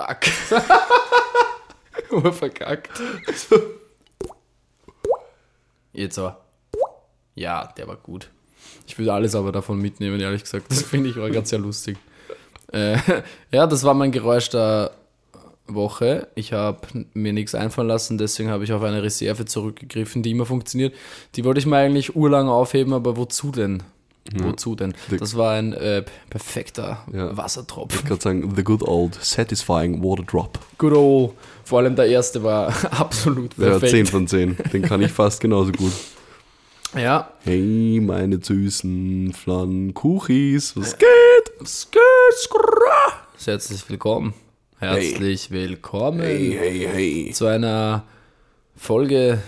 Fuck. Verkackt. Jetzt aber. Ja, der war gut. Ich würde alles aber davon mitnehmen, ehrlich gesagt. Das finde ich war gerade sehr lustig. Äh, ja, das war mein Geräusch der Woche. Ich habe mir nichts einfallen lassen, deswegen habe ich auf eine Reserve zurückgegriffen, die immer funktioniert. Die wollte ich mir eigentlich urlang aufheben, aber wozu denn? Wozu denn? Das war ein äh, perfekter Ja. Wassertropf. Ich kann sagen, the good old satisfying water drop. Good old. Vor allem der erste war absolut Ja, perfekt. 10 von 10. Den kann ich fast genauso gut. Ja, Hey, meine süßen Flammkuchis, was geht? Skr, skra. Herzlich willkommen. Herzlich willkommen Hey, hey, hey. zu einer Folge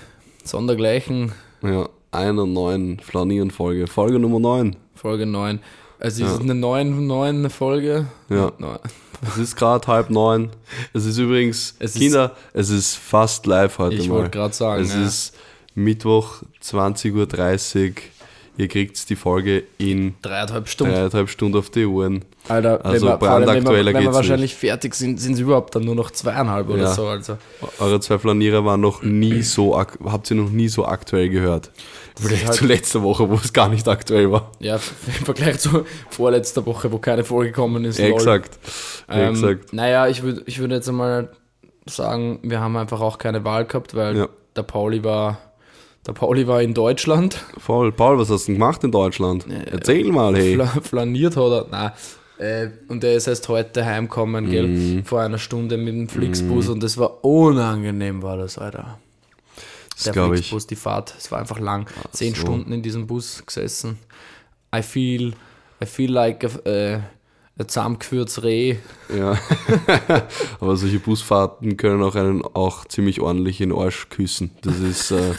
sondergleichen, Ja, einer neuen Flanieren-Folge. Folge Nummer 9. Folge 9. Also es ist eine neuen, neuen Folge. Ja. Es ist gerade halb neun. Es ist übrigens, Es ist- Kinder, es ist fast live heute Ich mal. wollte gerade sagen, Es ja. ist Mittwoch, 20.30 Uhr. Ihr kriegt die Folge in Dreieinhalb Stunden. dreieinhalb Stunden auf die Uhren. Alter, Also wenn wir, allem, wenn wir, wenn wir wahrscheinlich fertig sind, sind es überhaupt dann nur noch zweieinhalb oder Ja. so. Also. Eure zwei Flanierer waren noch nie so, habt ihr noch nie so aktuell gehört. Vielleicht halt- zu letzter Woche, wo es gar nicht aktuell war. Ja, im Vergleich zu vorletzter Woche, wo keine Folge gekommen ist. lol. Exakt. Ähm, Exakt. Naja, ich würde ich würd jetzt einmal sagen, wir haben einfach auch keine Wahl gehabt, weil Ja. der Pauli war der Pauli war in Deutschland, Voll. Paul, was hast du denn gemacht in Deutschland? Erzähl mal, hey. fla flaniert hat er, nein. Äh, und er ist erst heute heimgekommen, gell, Mhm. vor einer Stunde mit dem Flixbus und das war unangenehm, war das, Alter. Das Der glaube ich. Flixbus, die Fahrt, es war einfach lang. Zehn so. Stunden in diesem Bus gesessen. I feel, I feel like a, äh, ein zusammengeführtes Reh. Ja. Aber solche Busfahrten können auch einen auch ziemlich ordentlich in den Arsch küssen. Das ist, äh,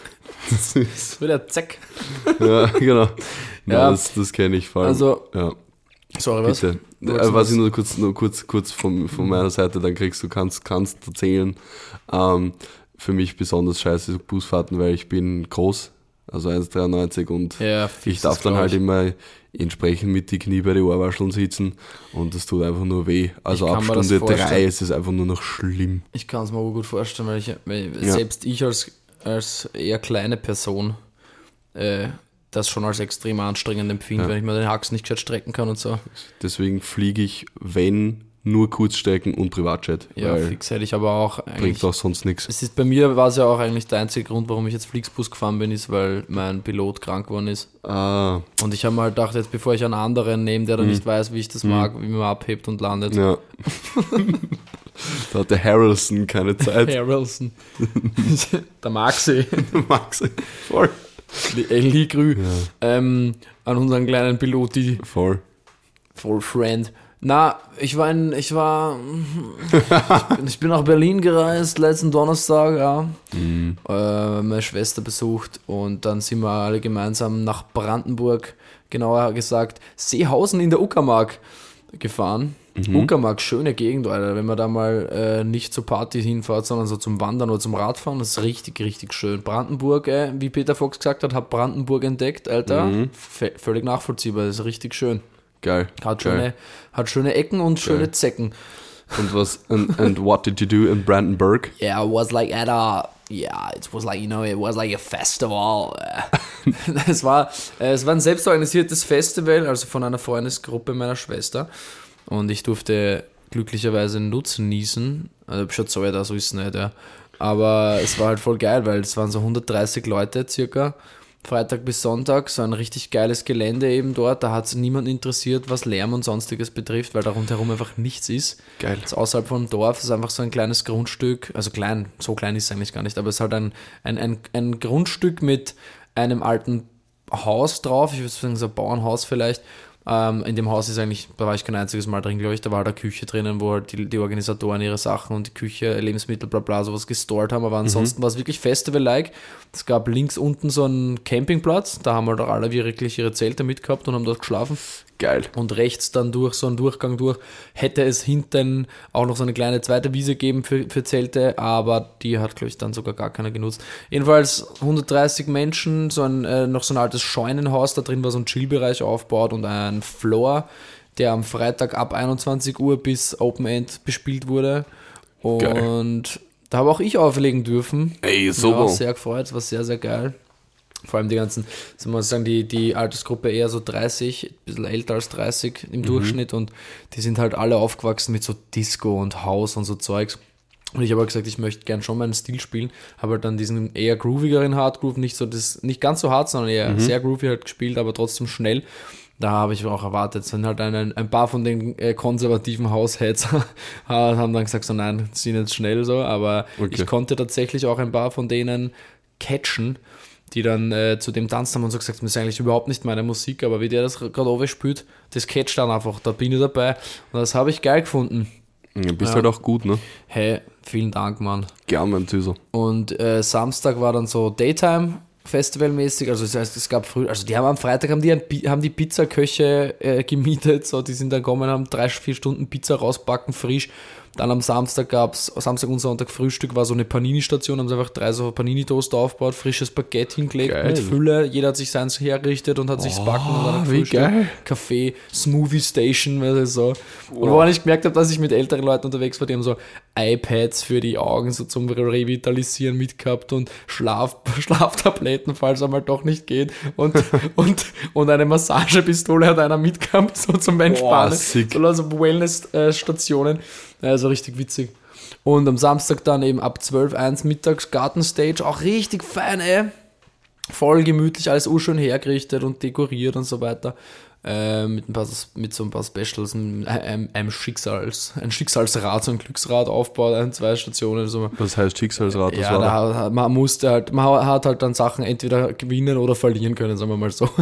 das ist Wieder zack. ja, genau. Ja, Ja. das, das kenne ich vor allem. Also, ja, sorry, was? bitte. Äh, was was- ich nur kurz, nur kurz, kurz von, von meiner Seite, dann kriegst du, kannst, kannst erzählen. Ähm, für mich besonders scheiße Busfahrten, weil ich bin groß, also 1,93 und Ja, ich darf dann halt ich. immer entsprechend mit die Knie bei den Ohrwascheln sitzen und das tut einfach nur weh. Also ab Stunde drei vorstellen. ist es einfach nur noch schlimm. Ich kann es mir aber gut vorstellen, weil, ich, weil Ja. selbst ich als, als eher kleine Person äh, das schon als extrem anstrengend empfinde, Ja. wenn ich mir den Hax nicht gescheit strecken kann und so. Deswegen fliege ich, wenn, nur Kurzstrecken und Privatjet, Ja, fix hätte ich aber auch bringt auch sonst nichts. Es ist bei mir war es ja auch eigentlich der einzige Grund, warum ich jetzt Flixbus gefahren bin, ist, weil mein Pilot krank geworden ist. Ah, Und ich habe halt gedacht, jetzt bevor ich einen anderen nehme, der da nicht weiß, wie ich das mag, wie man abhebt und landet. ja. da hat der Harrelson keine Zeit. Harrelson. der Maxi. Max, voll. Ellie Grü. Ähm, an unseren kleinen Piloti. Voll. Voll Friend. Na, ich war in, ich war, ich bin, ich bin nach Berlin gereist, letzten Donnerstag, ja. Äh, meine Schwester besucht und dann sind wir alle gemeinsam nach Brandenburg, genauer gesagt, Seehausen in der Uckermark gefahren. Uckermark, schöne Gegend, Alter. Wenn man da mal äh, nicht zur Party hinfährt, sondern so zum Wandern oder zum Radfahren, das ist richtig, richtig schön. Brandenburg, äh, wie Peter Fox gesagt hat, hat Brandenburg entdeckt, Alter. V völlig nachvollziehbar, das ist richtig schön. Geil. Hat Geil. schöne, hat schöne Ecken und schöne Zecken. Und was, and, and what did you do in Brandenburg? Yeah, it was like at a, yeah, it was like, you know, it was like a festival. es, war, es war ein selbstorganisiertes Festival, also von einer Freundesgruppe meiner Schwester. Und ich durfte glücklicherweise Nutzen nießen. Also, ich schon Zoll da, so ist es nicht, ja. Aber es war halt voll geil, weil es waren so 130 Leute circa. Freitag bis Sonntag, so ein richtig geiles Gelände eben dort. Da hat es niemand interessiert, was Lärm und sonstiges betrifft, weil da rundherum einfach nichts ist. Geil. Ist außerhalb vom Dorf, ist einfach so ein kleines Grundstück, also klein, so klein ist es eigentlich gar nicht, aber es ist halt ein, ein, ein, ein Grundstück mit einem alten Haus drauf, ich würde sagen so ein Bauernhaus vielleicht. Ähm, in dem Haus ist eigentlich, da war ich kein einziges Mal drin, glaube ich, da war eine Küche drinnen, wo halt die, die Organisatoren ihre Sachen und die Küche, Lebensmittel, bla bla, sowas gestort haben, aber ansonsten war es wirklich Festival-like. Es gab links unten so einen Campingplatz, da haben halt auch alle wirklich ihre Zelte mitgehabt und haben dort geschlafen Geil. und rechts dann durch so einen Durchgang durch hätte es hinten auch noch so eine kleine zweite Wiese geben für, für Zelte, aber die hat, glaube ich, dann sogar gar keiner genutzt. Jedenfalls 130 Menschen, so ein, äh, noch so ein altes Scheunenhaus, da drin war so ein Chillbereich aufgebaut und ein Floor, der am Freitag ab 21 Uhr bis Open End bespielt wurde. Und Geil. da habe auch ich auflegen dürfen. Ey, Mich super. auch sehr gefreut, es war sehr, sehr geil. Vor allem die ganzen, so muss sagen, die, die Altersgruppe eher so 30, ein bisschen älter als 30 Mhm. im Durchschnitt und die sind halt alle aufgewachsen mit so Disco und House und so Zeugs. Und ich habe halt gesagt, ich möchte gern schon meinen Stil spielen, habe halt dann diesen eher groovigeren Hardgroove, nicht so das, nicht ganz so hart, sondern eher Mhm. sehr groovy halt gespielt, aber trotzdem schnell. Da habe ich auch erwartet, sind halt ein, ein paar von den äh, konservativen Househeads haben dann gesagt, so nein, sind jetzt schnell so, aber Okay. ich konnte tatsächlich auch ein paar von denen catchen, die dann äh, zu dem tanzt haben und so gesagt, das ist eigentlich überhaupt nicht meine Musik, aber wie der das gerade oben spielt, das catcht dann einfach, da bin ich dabei und das habe ich geil gefunden. Ja, bist Ja. halt auch gut, ne? Hey, vielen Dank, Mann. Gern, mein Süßer. Und äh, Samstag war dann so Daytime Festivalmäßig, also das heißt, es gab früh, also die haben am Freitag haben die, ein, haben die Pizzaköche äh, gemietet, so die sind dann gekommen, haben drei, vier Stunden Pizza rausbacken, frisch. Dann am Samstag gab es, Samstag und Sonntag Frühstück war so eine Panini-Station, haben sie einfach drei so Panini-Toast aufgebaut, frisches Baguette hingelegt Geil. mit Fülle. Jeder hat sich seins hergerichtet und hat sich's backen und dann wie Frühstück. geil. Kaffee, Smoothie Station, weißt du, so. Und woran ich gemerkt habe, dass ich mit älteren Leuten unterwegs war, die haben so iPads für die Augen so zum Revitalisieren mitgehabt und Schlaf, Schlaftabletten, falls einmal doch nicht geht. Und, und, und eine Massagepistole hat einer mitgehabt, so zum Entspannen. sick. so also Wellness-Stationen. Also richtig witzig. Und am Samstag dann eben ab 12, 1 mittags Gartenstage, auch richtig fein, ey voll gemütlich, alles urschön hergerichtet und dekoriert und so weiter. Äh, mit, ein paar, mit so ein paar Specials, ein- einem, einem Schicksals, ein Schicksalsrad, so ein Glücksrad aufbaut, ein, zwei Stationen. So. Was heißt Schicksalsrat? Was Ja, da, man musste halt, man hat halt dann Sachen entweder gewinnen oder verlieren können, sagen wir mal so.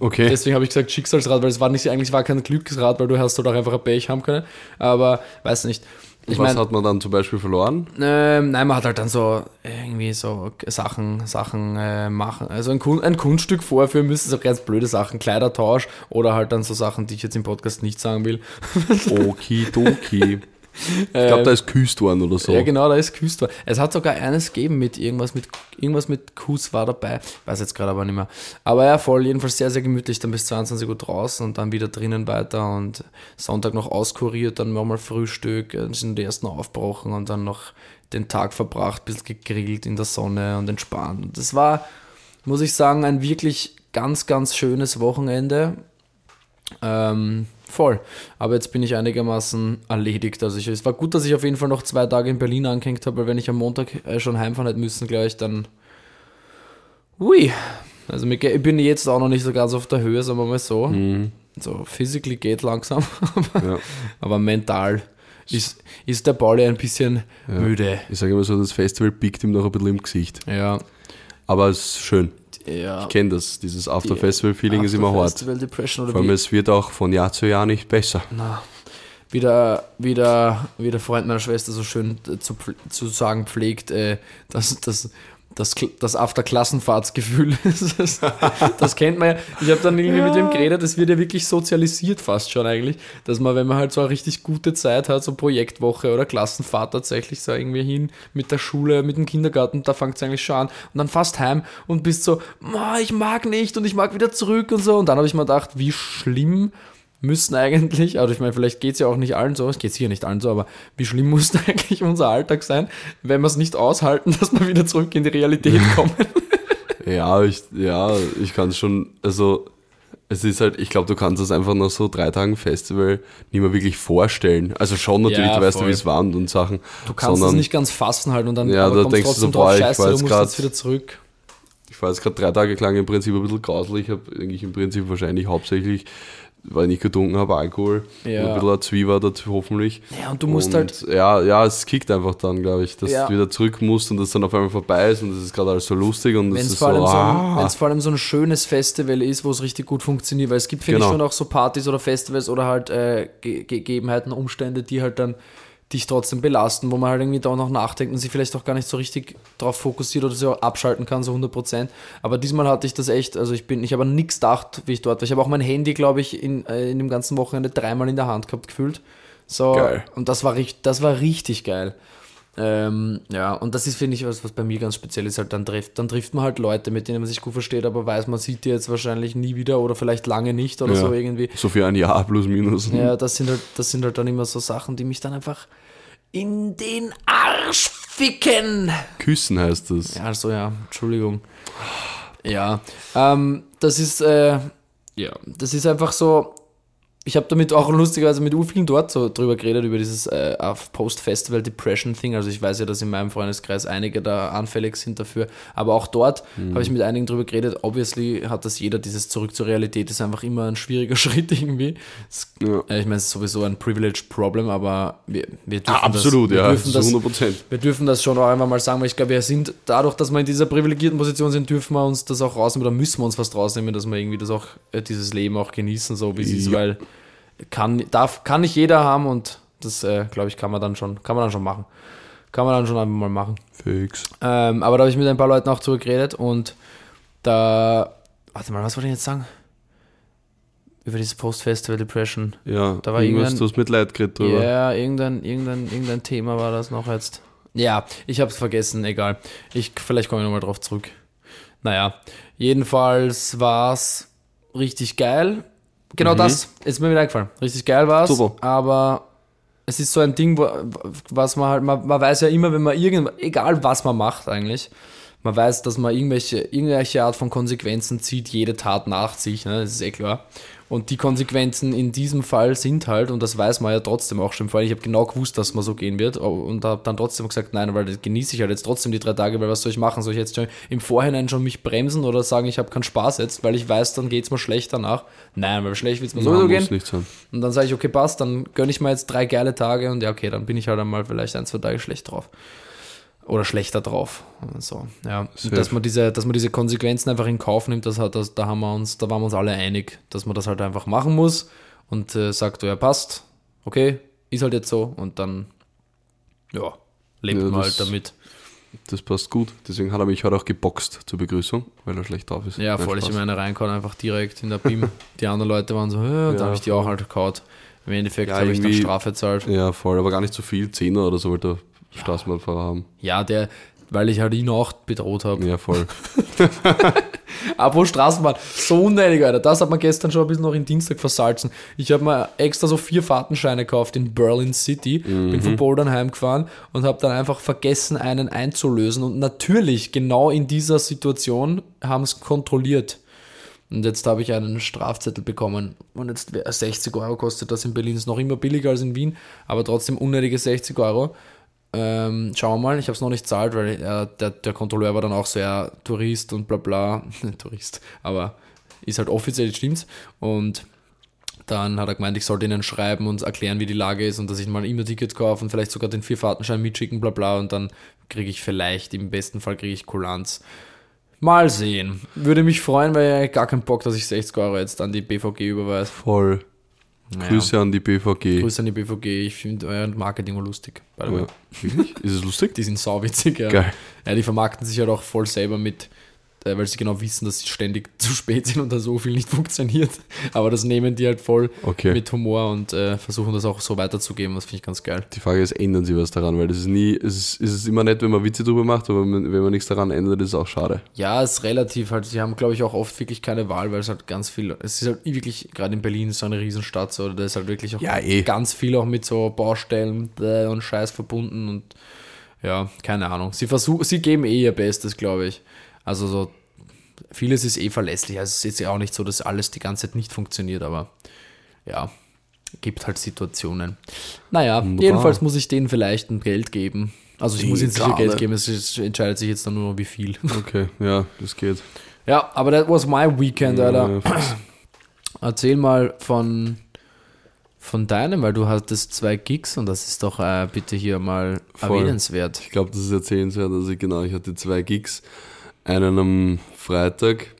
Okay. Deswegen habe ich gesagt Schicksalsrad, weil es war nicht, eigentlich war kein Glücksrad, weil du hast halt auch einfach ein Pech haben können. Aber weiß nicht. Ich was meine, hat man dann zum Beispiel verloren? ähm, nein, man hat halt dann so irgendwie so Sachen, Sachen äh, machen. Also ein, Kun ein Kunststück vorführen müssen, so ganz blöde Sachen, Kleidertausch oder halt dann so Sachen, die ich jetzt im Podcast nicht sagen will. Okidoki. Ich glaube, da ist küsst worden oder so. Ja, genau, da ist Küst war. Es hat sogar eines gegeben mit irgendwas mit irgendwas mit Kuss war dabei. Weiß jetzt gerade aber nicht mehr. Aber ja, voll, jedenfalls sehr, sehr gemütlich, dann bis 22 Uhr draußen und dann wieder drinnen weiter und Sonntag noch auskuriert, dann nochmal Frühstück, dann sind die ersten aufgebrochen und dann noch den Tag verbracht, bisschen gegrillt in der Sonne und entspannt. Und das war, muss ich sagen, ein wirklich ganz, ganz schönes Wochenende. Ähm, voll. Aber jetzt bin ich einigermaßen erledigt. Also ich, es war gut, dass ich auf jeden Fall noch zwei Tage in Berlin angehängt habe, weil wenn ich am Montag äh, schon heimfahren hätte müssen gleich, dann... Ui. Also ich bin jetzt auch noch nicht so ganz auf der Höhe, sagen wir mal so. So physically geht langsam, aber, Ja. aber mental ist, ist der Pauli ein bisschen müde. Ich sage immer so, das Festival biegt ihm noch ein bisschen im Gesicht. Ja. Aber es ist schön. Ja. Ich kenne das. Dieses After-Festival-Feeling ist immer hart. Vor allem, es wird auch von Jahr zu Jahr nicht besser. Na, wie der, wie der, wie der Freund meiner Schwester so schön äh, zu, zu sagen pflegt, äh, dass das, das, das After-Klassenfahrtsgefühl ist. Das, das kennt man ja. Ich habe dann irgendwie mit dem geredet, das wird ja wirklich sozialisiert fast schon eigentlich, dass man, wenn man halt so eine richtig gute Zeit hat, so Projektwoche oder Klassenfahrt tatsächlich so irgendwie hin mit der Schule, mit dem Kindergarten, da fängt es eigentlich schon an und dann fast heim und bist so, "Ma, ich mag nicht und ich mag wieder zurück und so. Und dann habe ich mir gedacht, wie schlimm müssten eigentlich, also ich meine, vielleicht geht es ja auch nicht allen so, es geht sicher nicht allen so, aber wie schlimm muss eigentlich unser Alltag sein, wenn wir es nicht aushalten, dass wir wieder zurück in die Realität kommen? Ja, ich, ja, ich kann es schon, also es ist halt, ich glaube, du kannst das einfach nach so drei Tagen Festival nicht mehr wirklich vorstellen. Also schon natürlich, Ja, du weißt ja, wie es war und, und Sachen. Du kannst es nicht ganz fassen halt und dann Ja, da denkst du so, boah, drauf, ich scheiße, du musst grad- jetzt wieder zurück. Ich war jetzt gerade drei Tage lang im Prinzip ein bisschen grauslich. Ich habe eigentlich im Prinzip wahrscheinlich hauptsächlich, weil ich nicht getrunken habe, Alkohol. Ja. Und ein bisschen Zwieber dazu hoffentlich. Ja, und du musst halt, Ja, ja, es kickt einfach dann, glaube ich, dass Ja. du wieder zurück musst und das dann auf einmal vorbei ist und das ist gerade alles so lustig und wenn es es ist vor, allem so, so ein- ah, wenn's vor allem so ein schönes Festival ist, wo es richtig gut funktioniert, weil es gibt, finde ich, Genau. schon auch so Partys oder Festivals oder halt äh, Ge Gegebenheiten, Umstände, die halt dann dich trotzdem belasten, wo man halt irgendwie da noch nachdenkt und sich vielleicht auch gar nicht so richtig drauf fokussiert oder so abschalten kann, so 100%. Aber diesmal hatte ich das echt, also ich bin, ich habe an nichts gedacht, wie ich dort war. Ich habe auch mein Handy, glaube ich, in, äh, in dem ganzen Wochenende dreimal in der Hand gehabt gefühlt. So, Geil. und das war, das war richtig geil. Ähm, ja, und das ist, finde ich, was, was bei mir ganz speziell ist, halt, dann trifft, dann trifft man halt Leute, mit denen man sich gut versteht, aber weiß, man sieht die jetzt wahrscheinlich nie wieder oder vielleicht lange nicht oder Ja. so irgendwie. So für ein Jahr plus minus. Ja, das sind halt, das sind halt dann immer so Sachen, die mich dann einfach in den Arsch ficken. Küssen heißt das. Ja, also ja, Entschuldigung. Ja, ähm, das ist, äh, ja, das ist einfach so. Ich habe damit auch lustigerweise mit vielen dort so drüber geredet, über dieses äh, Post-Festival Depression Thing. Also ich weiß ja, dass in meinem Freundeskreis einige da anfällig sind dafür. Aber auch dort habe ich mit einigen drüber geredet. Obviously hat das jeder, dieses Zurück zur Realität ist einfach immer ein schwieriger Schritt irgendwie. Es, Ja. äh, ich meine, es ist sowieso ein Privileged Problem, aber wir, wir dürfen Ah, absolut, das, wir ja, dürfen das, 100 Prozent. wir dürfen das schon auch einmal mal sagen, weil ich glaube, wir sind, dadurch, dass wir in dieser privilegierten Position sind, dürfen wir uns das auch rausnehmen oder müssen wir uns fast rausnehmen, dass wir irgendwie das auch, äh, dieses Leben auch genießen, so wie es ist, Ja. weil kann, darf, kann nicht jeder haben und das, äh, glaube ich, kann man dann schon, kann man dann schon machen. Kann man dann schon einfach mal machen. Fix. Ähm, aber da habe ich mit ein paar Leuten auch drüber geredet und da, warte mal, was wollte ich jetzt sagen? Über dieses Post-Festival Depression. Ja, Da war irgendwas, du hast Mitleid geredet drüber. Ja, irgendein, irgendein, irgendein Thema war das noch jetzt. Ja, ich habe es vergessen, egal. Ich, vielleicht komme ich nochmal drauf zurück. Naja, jedenfalls war es richtig geil. Genau das ist mir wieder eingefallen. Richtig geil war es, aber es ist so ein Ding, wo, was man halt, man, man weiß ja immer, wenn man irgend, egal was man macht eigentlich, man weiß, dass man irgendwelche, irgendwelche Art von Konsequenzen zieht, jede Tat nach sich, ne? das ist eh klar. Und die Konsequenzen in diesem Fall sind halt, und das weiß man ja trotzdem auch schon, vor allem ich habe genau gewusst, dass man so gehen wird und habe dann trotzdem gesagt, nein, weil das genieße ich halt jetzt trotzdem die drei Tage, weil was soll ich machen? Soll ich jetzt schon im Vorhinein schon mich bremsen oder sagen, ich habe keinen Spaß jetzt, weil ich weiß, dann geht es mir schlecht danach? Nein, weil schlecht wird es mir sowieso gehen. nicht sein. Und dann sage ich, okay, passt, dann gönne ich mir jetzt drei geile Tage und ja, okay, dann bin ich halt einmal vielleicht ein, zwei Tage schlecht drauf. Oder schlechter drauf. So, ja. Dass man diese, dass man diese Konsequenzen einfach in Kauf nimmt, das hat, das, da haben wir uns, da waren wir uns alle einig, dass man das halt einfach machen muss und äh, sagt, ja, passt, okay, ist halt jetzt so und dann, ja, lebt Ja, man das- halt damit. Das passt gut. Deswegen hat er mich heute auch geboxt zur Begrüßung, weil er schlecht drauf ist. Ja, Nein, voll, ich Spaß. meine reingehauen, einfach direkt in der BIM. Die anderen Leute waren so, ja, da habe ich die auch halt gehaut. Im Endeffekt Ja, habe ich dann Strafe zahlt. Ja, voll, aber gar nicht so viel. Zehner oder so wollte der Straßenbahnfahrer haben. Ja, der, weil ich halt ihn auch bedroht habe. Ja, voll. Apropos Straßenbahn, so unnötig, Alter. Das hat man gestern schon ein bisschen noch in Dienstag versalzen. Ich habe mir extra so vier Fahrtenscheine gekauft in Berlin City, bin von Bouldern heimgefahren und habe dann einfach vergessen, einen einzulösen. Und natürlich, genau in dieser Situation, haben es kontrolliert. Und jetzt habe ich einen Strafzettel bekommen. Und jetzt wär- 60 Euro kostet das in Berlin. Ist noch immer billiger als in Wien, aber trotzdem unnötige 60 Euro. Ähm, schauen wir mal, ich habe es noch nicht zahlt, weil äh, der, der Kontrolleur war dann auch sehr Tourist und bla bla. Tourist, aber ist halt offiziell, stimmt's. Und dann hat er gemeint, ich sollte ihnen schreiben und erklären, wie die Lage ist und dass ich mal ein E-Mail-Ticket kaufe und vielleicht sogar den Vierfahrtenschein mitschicken, bla bla. Und dann kriege ich vielleicht, im besten Fall kriege ich Kulanz. Mal sehen. Würde mich freuen, weil ich gar keinen Bock, dass ich 60 Euro jetzt an die BVG überweise. Voll. Naja. Grüße an die BVG. Grüße an die BVG. Ich finde euer Marketing lustig. By the way. Ja. Ist es lustig? Die sind sauwitzig, ja. Geil. Ja, die vermarkten sich halt auch voll selber mit, weil sie genau wissen, dass sie ständig zu spät sind und da so viel nicht funktioniert. Aber das nehmen die halt voll Okay. mit Humor und äh, versuchen das auch so weiterzugeben. Das finde ich ganz geil. Die Frage ist, ändern sie was daran? Weil das ist nie, es ist, es ist immer nett, wenn man Witze drüber macht, aber wenn wenn man nichts daran ändert, ist es auch schade. Ja, es ist relativ halt, sie haben, glaube ich, auch oft wirklich keine Wahl, weil es halt ganz viel, es ist halt wirklich, gerade in Berlin so eine Riesenstadt, so, da ist halt wirklich auch Ja, eh. ganz viel auch mit so Baustellen äh, und Scheiß verbunden und ja, keine Ahnung. Sie versuchen, sie geben eh ihr Bestes, glaube ich. Also so, vieles ist eh verlässlich. Also es ist jetzt ja auch nicht so, dass alles die ganze Zeit nicht funktioniert, aber ja, gibt halt Situationen. Naja, Wunderbar. jedenfalls muss ich denen vielleicht ein Geld geben. Also ich muss ihnen sicher. Geld geben, es ist- entscheidet sich jetzt dann nur noch wie viel. Okay, ja, das geht. Ja, aber that was my weekend, Alter. Ja. Erzähl mal von, von deinem, weil du hattest zwei Gigs und das ist doch äh, bitte hier mal Voll. erwähnenswert. Ich glaube, das ist erzählenswert. Also genau, ich hatte zwei Gigs. Einen am Freitag,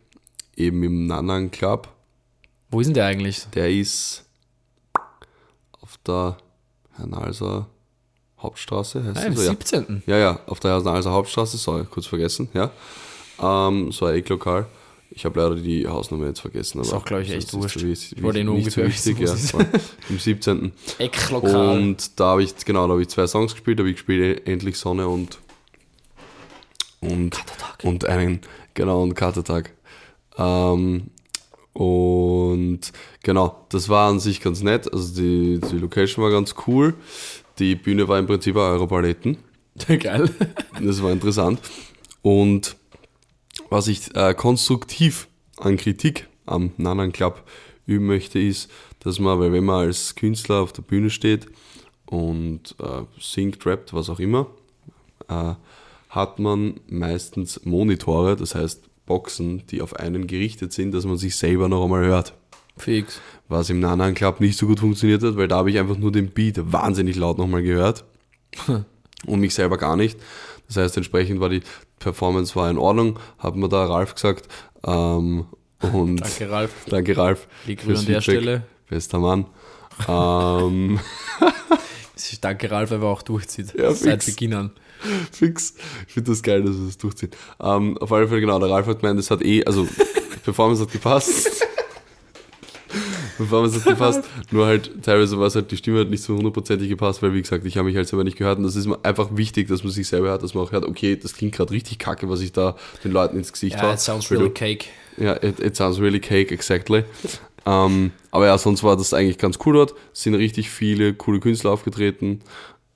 eben im Nanang Club. Wo ist denn der eigentlich? Der ist auf der Hernalser Hauptstraße, heißt Ah, das im so? Ja. 17. Ja, ja, auf der Hernalser Hauptstraße, sorry, kurz vergessen, ja. Ähm, so ein Ecklokal. Ich habe leider die Hausnummer jetzt vergessen. Ist aber auch, glaub ich, echt ist wurscht. Ich wollte so ungefähr wichtig, ja. ist. Im 17. Ecklokal. Und da habe ich, genau, da habe ich zwei Songs gespielt, da habe ich gespielt Endlich Sonne und und, und einen, genau, und Katertag. Ähm, und genau, das war an sich ganz nett. Also die, die Location war ganz cool. Die Bühne war im Prinzip ein Europaletten. Geil. Das war interessant. Und was ich äh, konstruktiv an Kritik am Nanan Club üben möchte, ist, dass man, weil wenn man als Künstler auf der Bühne steht und äh, singt, rappt, was auch immer, äh, hat man meistens Monitore, das heißt Boxen, die auf einen gerichtet sind, dass man sich selber noch einmal hört. Fix. Was im Nanan Club nicht so gut funktioniert hat, weil da habe ich einfach nur den Beat wahnsinnig laut nochmal gehört und mich selber gar nicht. Das heißt, entsprechend war die Performance war in Ordnung, hat mir da Ralf gesagt. Ähm, und Danke, Ralf. danke Ralf. Liegt an der Feedback. Stelle. Bester Mann. ähm, Danke, Ralf, weil er auch durchzieht. Ja, Seit. Beginn an. fix. Ich finde das geil, dass er das durchzieht. Ähm, auf alle Fälle, genau, der Ralf hat gemeint, das hat eh, also Performance hat gepasst. Performance hat gepasst, nur halt teilweise war es halt, die Stimme hat nicht so hundertprozentig gepasst, weil wie gesagt, ich habe mich halt selber nicht gehört und das ist mir einfach wichtig, dass man sich selber hört, dass man auch hört, okay, das klingt gerade richtig kacke, was ich da den Leuten ins Gesicht Ja, hau. it sounds really cake. Ja, it, it sounds really cake, exactly. Ähm, aber ja, sonst war das eigentlich ganz cool dort. Es sind richtig viele coole Künstler aufgetreten.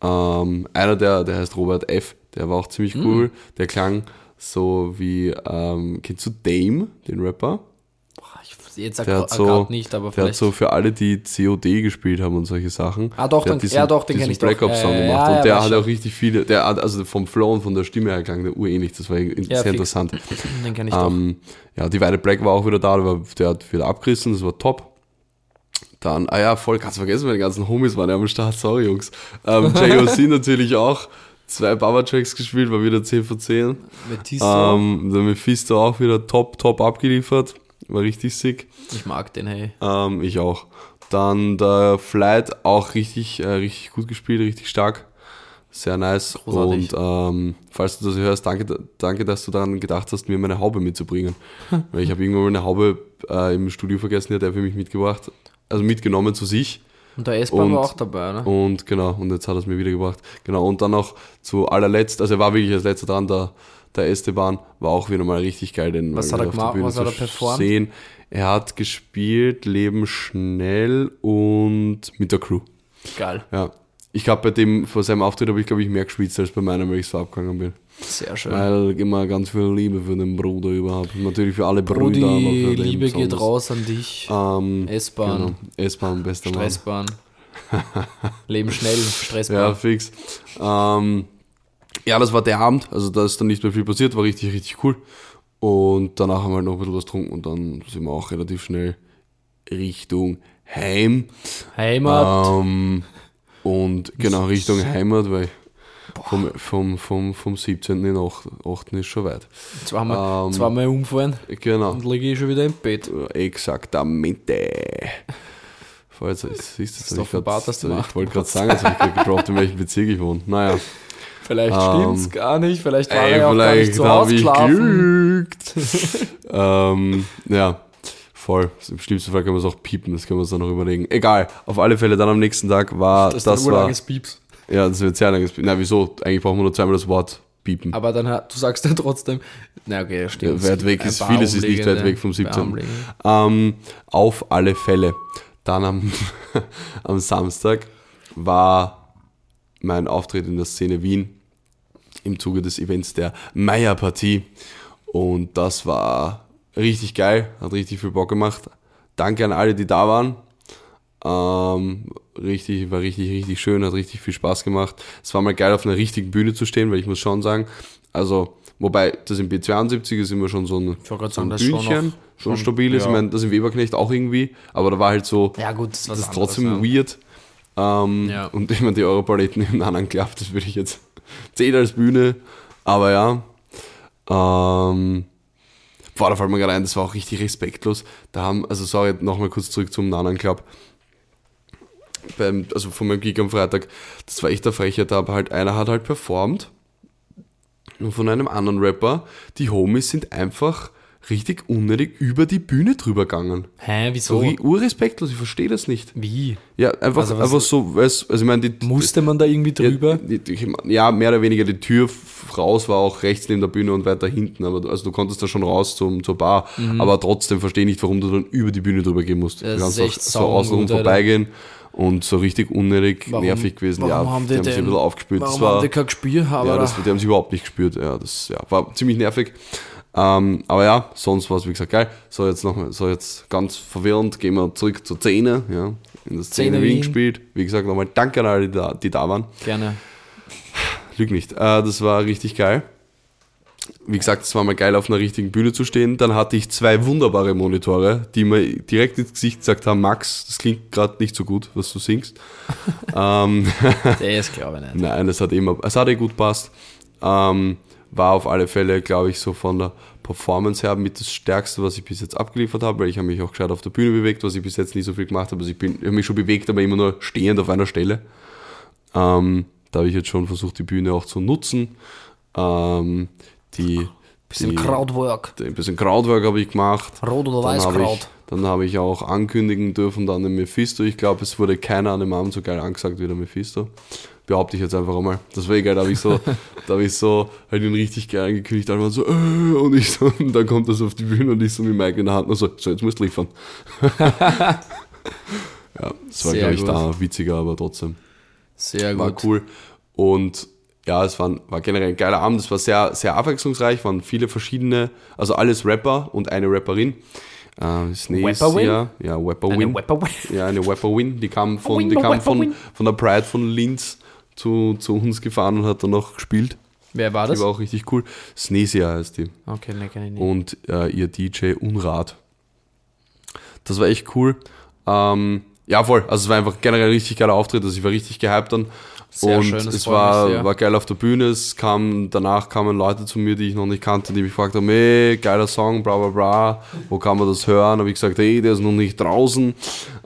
Ähm, einer, der, der heißt Robert F., der war auch ziemlich cool. Der klang so wie, ähm, kennst du Dame, den Rapper? Boah, ich, jetzt Der hat so, nicht, aber der hat so für alle, die COD gespielt haben und solche Sachen. Ah, doch, der dann- hat ja, doch, den diesen kenn ich doch. Break-Up Song Äh, gemacht ja, und ja, der hat auch richtig viele, der hat, also vom Flow und von der Stimme her klang der urähnlich, das war sehr fix. interessant. Den kenne ich doch. Ähm, ja, die Weide Black war auch wieder da, der hat wieder abgerissen, das war top. Dann, ah ja, voll, ganz vergessen, meine ganzen Homies waren ja am Start, sorry Jungs. Ähm, JOC natürlich auch, zwei Baba-Tracks gespielt, war wieder 10 von 10. Mephisto. Ähm, der Mephisto auch wieder top, top abgeliefert, war richtig sick. ich mag den, hey. Ähm, ich auch. Dann der Flight auch richtig, äh, richtig gut gespielt, richtig stark. Sehr nice. Großartig. Und ähm, falls du das hörst, danke, danke, dass du daran gedacht hast, mir meine Haube mitzubringen. Weil ich habe irgendwann mal eine Haube äh, im Studio vergessen, die hat er für mich mitgebracht. Also mitgenommen zu sich. Und der S-Bahn war auch dabei, ne? Und genau, und jetzt hat er es mir wiedergebracht. Genau, und dann noch zu allerletzt, also er war wirklich als letzter dran, der, der Esteban war auch wieder mal richtig geil, den Was hat er gemacht? Bühne Was hat er performt? Sehen. Er hat gespielt Leben schnell und mit der Crew. Geil. Ja. Ich glaube, bei dem, vor seinem Auftritt habe ich, glaube ich, mehr geschwitzt als bei meinem, weil ich so abgegangen bin. Sehr schön. Weil immer ganz viel Liebe für den Bruder überhaupt. Natürlich für alle Brüder, Brudi, aber für den Liebe geht besonders. raus an dich. Ähm, S-Bahn, Genau. S-Bahn, bester Mann. Stressbahn. Leben schnell, Ja, Stressbahn. fix. Ähm, ja, das war der Abend. Also da ist dann nicht mehr viel passiert, war richtig, richtig cool. Und danach haben wir halt noch ein bisschen was getrunken und dann sind wir auch relativ schnell Richtung Heim. Heimat. Ähm, und genau, Richtung Heimat, weil vom, vom, vom, vom 17. in 8. 8. ist schon weit. zweimal, ähm, zweimal umfallen Genau. und liege ich schon wieder im Bett. Exaktamente. Siehst du, ist das hab ich grad- dass du Ich wollte gerade sagen, jetzt habe ich gedroppt, in welchem Bezirk ich wohne. Naja. Vielleicht Ähm, stimmt's gar nicht, vielleicht war Ey, er auch gar nicht zu habe ich ähm, ja, voll. Im schlimmsten Fall können wir es auch piepen, das können wir uns dann noch überlegen. Egal, auf alle Fälle dann am nächsten Tag war, Das das, ist ein war, Pieps. Ja, das wird sehr langes, na wieso, eigentlich brauchen wir nur zweimal das Wort piepen. Aber dann, hat- du sagst dann trotzdem, na okay, stimmt. Ja, weit weg ist, vieles ist nicht weit weg vom paar 17. umliegende. Ähm, auf alle Fälle. Dann am, am Samstag war mein Auftritt in der Szene Wien im Zuge des Events der Meierpartie. Und das war richtig geil, hat richtig viel Bock gemacht. Danke an alle, die da waren. Ähm, richtig, war richtig, richtig schön, hat richtig viel Spaß gemacht. Es war mal geil, auf einer richtigen Bühne zu stehen, weil ich muss schon sagen, also, wobei das im B72 ist immer schon so ein, so ein sagen, ist schon Bühnchen, noch- schon stabil ist. ja. Ich meine, das im Weberknecht auch irgendwie, aber da war halt so, Ja gut, das das ist anderes, trotzdem ja. weird. Ähm, Ja. Und ich meine, die Europaletten im anderen Club, das würde ich jetzt zählen als Bühne, aber ja. Ähm, boah, da fällt mir gerade ein, das war auch richtig respektlos. Da haben, also sorry, nochmal kurz zurück zum Nanan Club. Beim, also von meinem Gig am Freitag, das war echt der Frechheit, da aber halt einer hat halt performt und von einem anderen Rapper, die Homies sind einfach richtig unnötig über die Bühne drüber gegangen. Hä, So wieso? ri- urrespektlos, ich verstehe das nicht. Wie? Ja, einfach, Also einfach so, weil's, also ich meine, die, Musste man da irgendwie drüber? Ja, die, ja, mehr oder weniger die Tür raus war auch rechts neben der Bühne und weiter hinten. Aber also du konntest da schon raus zum, zur Bar. Aber trotzdem verstehe ich nicht, warum du dann über die Bühne drüber gehen musst. Mhm. Das du kannst echt auch so außenrum Alter. Und so richtig unnötig Warum- nervig gewesen. warum ja, haben die die haben sich ein bisschen aufgespürt. Warum Das war, haben die kein Gespür? Aber ja, das, die haben sie überhaupt nicht gespürt. Ja, das ja, war ziemlich nervig. Ähm, aber ja, sonst war es wie gesagt geil. So jetzt noch so jetzt ganz verwirrend, gehen wir zurück zur Szene, ja. In der Szene Szene Wien Wien. gespielt. Wie gesagt, nochmal danke an alle, die da, die da waren. gerne. Lüg nicht. Äh, das war richtig geil. Wie gesagt, es war mal geil, auf einer richtigen Bühne zu stehen. Dann hatte ich zwei wunderbare Monitore, die mir direkt ins Gesicht gesagt haben, Max, das klingt gerade nicht so gut, was du singst. ähm, Das glaube ich nicht. Nein, es hat immer, es hat eh gut passt. Ähm, war auf alle Fälle, glaube ich, so von der Performance her mit das Stärkste, was ich bis jetzt abgeliefert habe, weil ich habe mich auch gescheit auf der Bühne bewegt, was ich bis jetzt nie so viel gemacht habe. Also ich bin, ich habe mich schon bewegt, aber immer nur stehend auf einer Stelle. Ähm, da habe ich jetzt schon versucht, die Bühne auch zu nutzen. Ähm, die, Bisschen die, Crowdwork. Ein bisschen Crowdwork habe ich gemacht. Rot oder Dann ich, Weißkraut. dann habe ich auch ankündigen dürfen, dann den Mephisto. Ich glaube, es wurde keiner an dem Abend so geil angesagt wie der Mephisto. Behaupte ich jetzt einfach einmal. Das war geil, da habe ich so, da habe ich so halt ihn richtig geil angekündigt, alle waren so, äh, und ich so, und dann kommt das auf die Bühne und ich so mit Mike in der Hand und so, so, jetzt musst du liefern. ja, das war, glaube ich, gut. da witziger, aber trotzdem Sehr war gut. cool. Und ja, es war, war generell ein geiler Abend. Es war sehr, sehr abwechslungsreich, waren viele verschiedene, also alles Rapper und eine Rapperin. Snace, Rapperwin? ja, ja, Weapon. Ja, eine Rapperwin. Die kam von, die kam von, von der Pride von Linz zu, zu uns gefahren und hat dann noch gespielt. Wer war Die das? war auch richtig cool. Snesia heißt die Okay, ne, kenn ich nicht. und äh, ihr DJ Unrat. Das war echt cool. Ähm, ja, voll. Also es war einfach generell ein richtig geiler Auftritt. Also ich war richtig gehypt dann. Sehr und schön, es war, mich sehr. war geil auf der Bühne. Es kam, danach kamen Leute zu mir, die ich noch nicht kannte, die mich gefragt haben, ey, geiler Song, bla bla bla, wo kann man das hören? Habe ich gesagt, ey, der ist noch nicht draußen.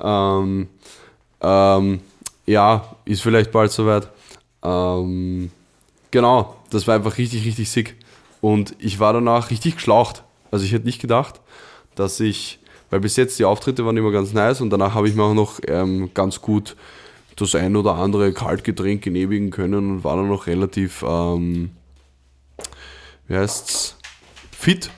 Ähm, ähm, ja, ist vielleicht bald soweit. Ähm, genau, das war einfach richtig, richtig sick. Und ich war danach richtig geschlaucht. Also ich hätte nicht gedacht, dass ich, weil bis jetzt die Auftritte waren immer ganz nice und danach habe ich mir auch noch ähm, ganz gut das ein oder andere Kaltgetränk genehmigen können und war dann noch relativ, ähm, wie heißt's, fit.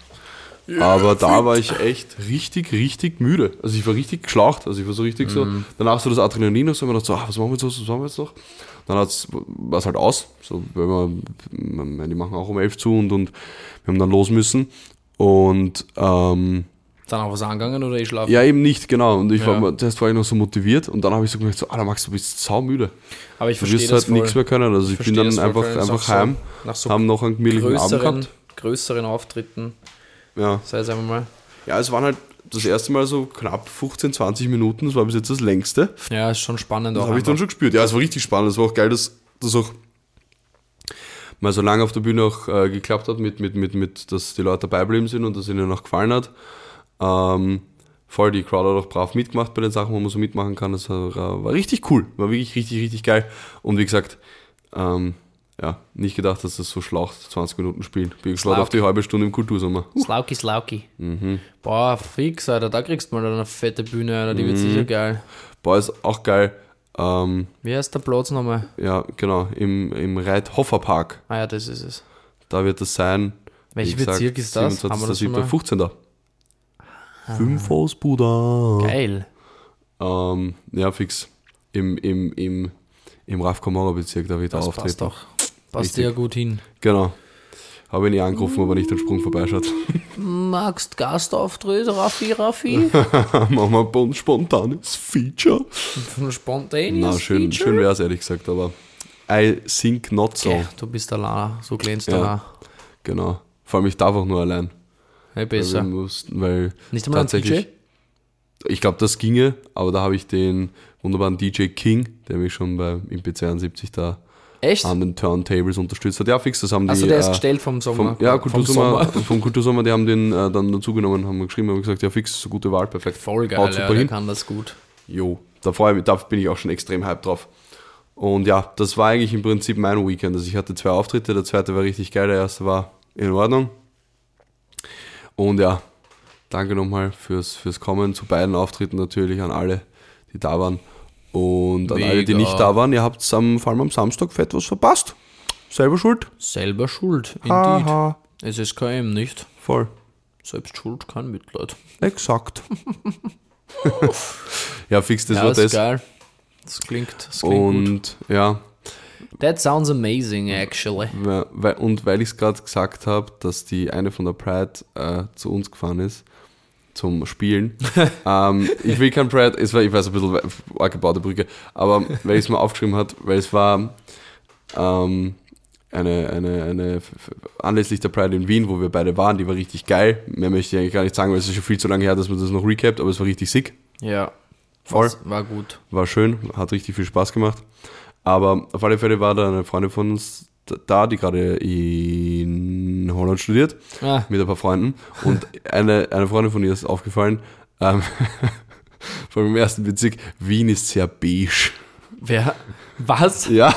Aber da war ich echt richtig, richtig müde. Also ich war richtig geschlaucht. Also ich war so richtig so, danach so das Adrenalin und so, und ich dachte so, ah, was machen wir jetzt, was machen wir jetzt noch? Dann war es halt aus. So, weil wir, die machen auch um elf zu und, und wir haben dann los müssen. Und ähm, Dann auch was angegangen oder ich schlafe? ja, eben nicht, genau. Und ich Ja. war, zuerst war ich noch so motiviert und dann habe ich so gemerkt, so, Alter Max, du bist saumüde. Aber ich Du verstehe wirst das halt nichts mehr können. Also ich bin verstehe dann einfach, einfach so heim, nach so haben noch einen gemütlichen Abend größeren, gehabt. größeren Auftritten, Ja. sei es einmal mal. ja, es waren halt das erste Mal so knapp 15, 20 Minuten. Das war bis jetzt das längste. Ja, ist schon spannend Das habe ich dann schon gespürt. Ja, es war richtig spannend. Es war auch geil, dass das auch mal so lange auf der Bühne auch äh, geklappt hat, mit, mit, mit, mit, dass die Leute dabei geblieben sind und dass ihnen auch gefallen hat. Ähm, voll, die Crowd hat auch brav mitgemacht bei den Sachen, wo man so mitmachen kann. Das war, war richtig cool. War wirklich richtig, richtig geil. Und wie gesagt, ähm, ja, nicht gedacht, dass das so schlaucht, 20 Minuten spielen. Bin gespannt auf die halbe Stunde im Kultursommer. Slauki, Slauki. Mhm. Boah, fix, Alter, da kriegst du mal eine fette Bühne, Alter, die Mhm. wird sicher geil. Boah, ist auch geil. Ähm, Wie heißt der Platz nochmal? ja, genau, im, im Reit-Hoffer Park. Ah ja, das ist es. Da wird es sein. Welcher Bezirk ist das? Haben wir das schon 27.07., mal? 15. Fünf aus Buda. Geil. Ähm, ja, fix. Im, im, im, im Raf Kamara Bezirk, da wird er Das passt auftreten. doch. Passt Richtig. ja gut hin. Genau. Habe ich nie angerufen, aber nicht den Sprung vorbeischaut. Magst Gastauftritt, Raffi, Raffi? Machen wir ein spontanes Feature. Spontan. Na, schön, schön wäre es ehrlich gesagt, aber I think not so. Okay, du bist allein, so glänzt Ja. du auch. Genau. Vor allem ich darf auch nur allein. Hey, Weil, besser. mussten, weil Nicht einmal ein tatsächlich, DJ? ich glaube, das ginge, aber da habe ich den wunderbaren DJ King, der mich schon bei im PC71 da Echt? an den Turntables unterstützt hat. Ja, fix, das haben die. Also der ist äh, gestellt vom Sommer. vom, ja, vom Kultursommer, Sommer. vom Kultursommer, die haben den äh, dann dazugenommen, haben geschrieben, haben gesagt, ja fix, so gute Wahl, perfekt. Voll geil, Haut ja, super der hin. kann das gut. Jo, da, freu ich mich, da bin ich auch schon extrem hyped drauf. Und ja, das war eigentlich im Prinzip mein Weekend. Also ich hatte zwei Auftritte, der zweite war richtig geil, der erste war in Ordnung. Und ja, danke nochmal fürs, fürs Kommen zu beiden Auftritten natürlich an alle, die da waren. Und an alle, die Mega. nicht da waren, ihr habt am, vor allem am Samstag fett was verpasst. Selber schuld. Selber schuld, indeed. Haha. SSKM nicht. Voll. Selbst schuld, kein Mitleid. Exakt. ja, fix, das ja, war das ist geil. Das klingt, das klingt gut. Und ja, That sounds amazing, actually. weil, weil- und weil ich es gerade gesagt habe, dass die eine von der Pride äh, zu uns gefahren ist zum Spielen. ähm, ich will kein Pride, es war, ich weiß, ein bisschen arg gebaute Brücke, aber weil ich es mal aufgeschrieben hat, weil es war ähm, eine, eine, eine anlässlich der Pride in Wien, wo wir beide waren, die war richtig geil. Mehr möchte ich eigentlich gar nicht sagen, weil es ist schon viel zu lange her, dass man das noch recapt, aber es war richtig sick. Ja. Voll. War gut. war schön, hat richtig viel Spaß gemacht. Aber auf alle Fälle war da eine Freundin von uns da, die gerade in Holland studiert, Ah, mit ein paar Freunden. Und eine, eine Freundin von ihr ist aufgefallen, ähm, von dem ersten Bezirk, Wien ist sehr beige. wer? Was? Ja,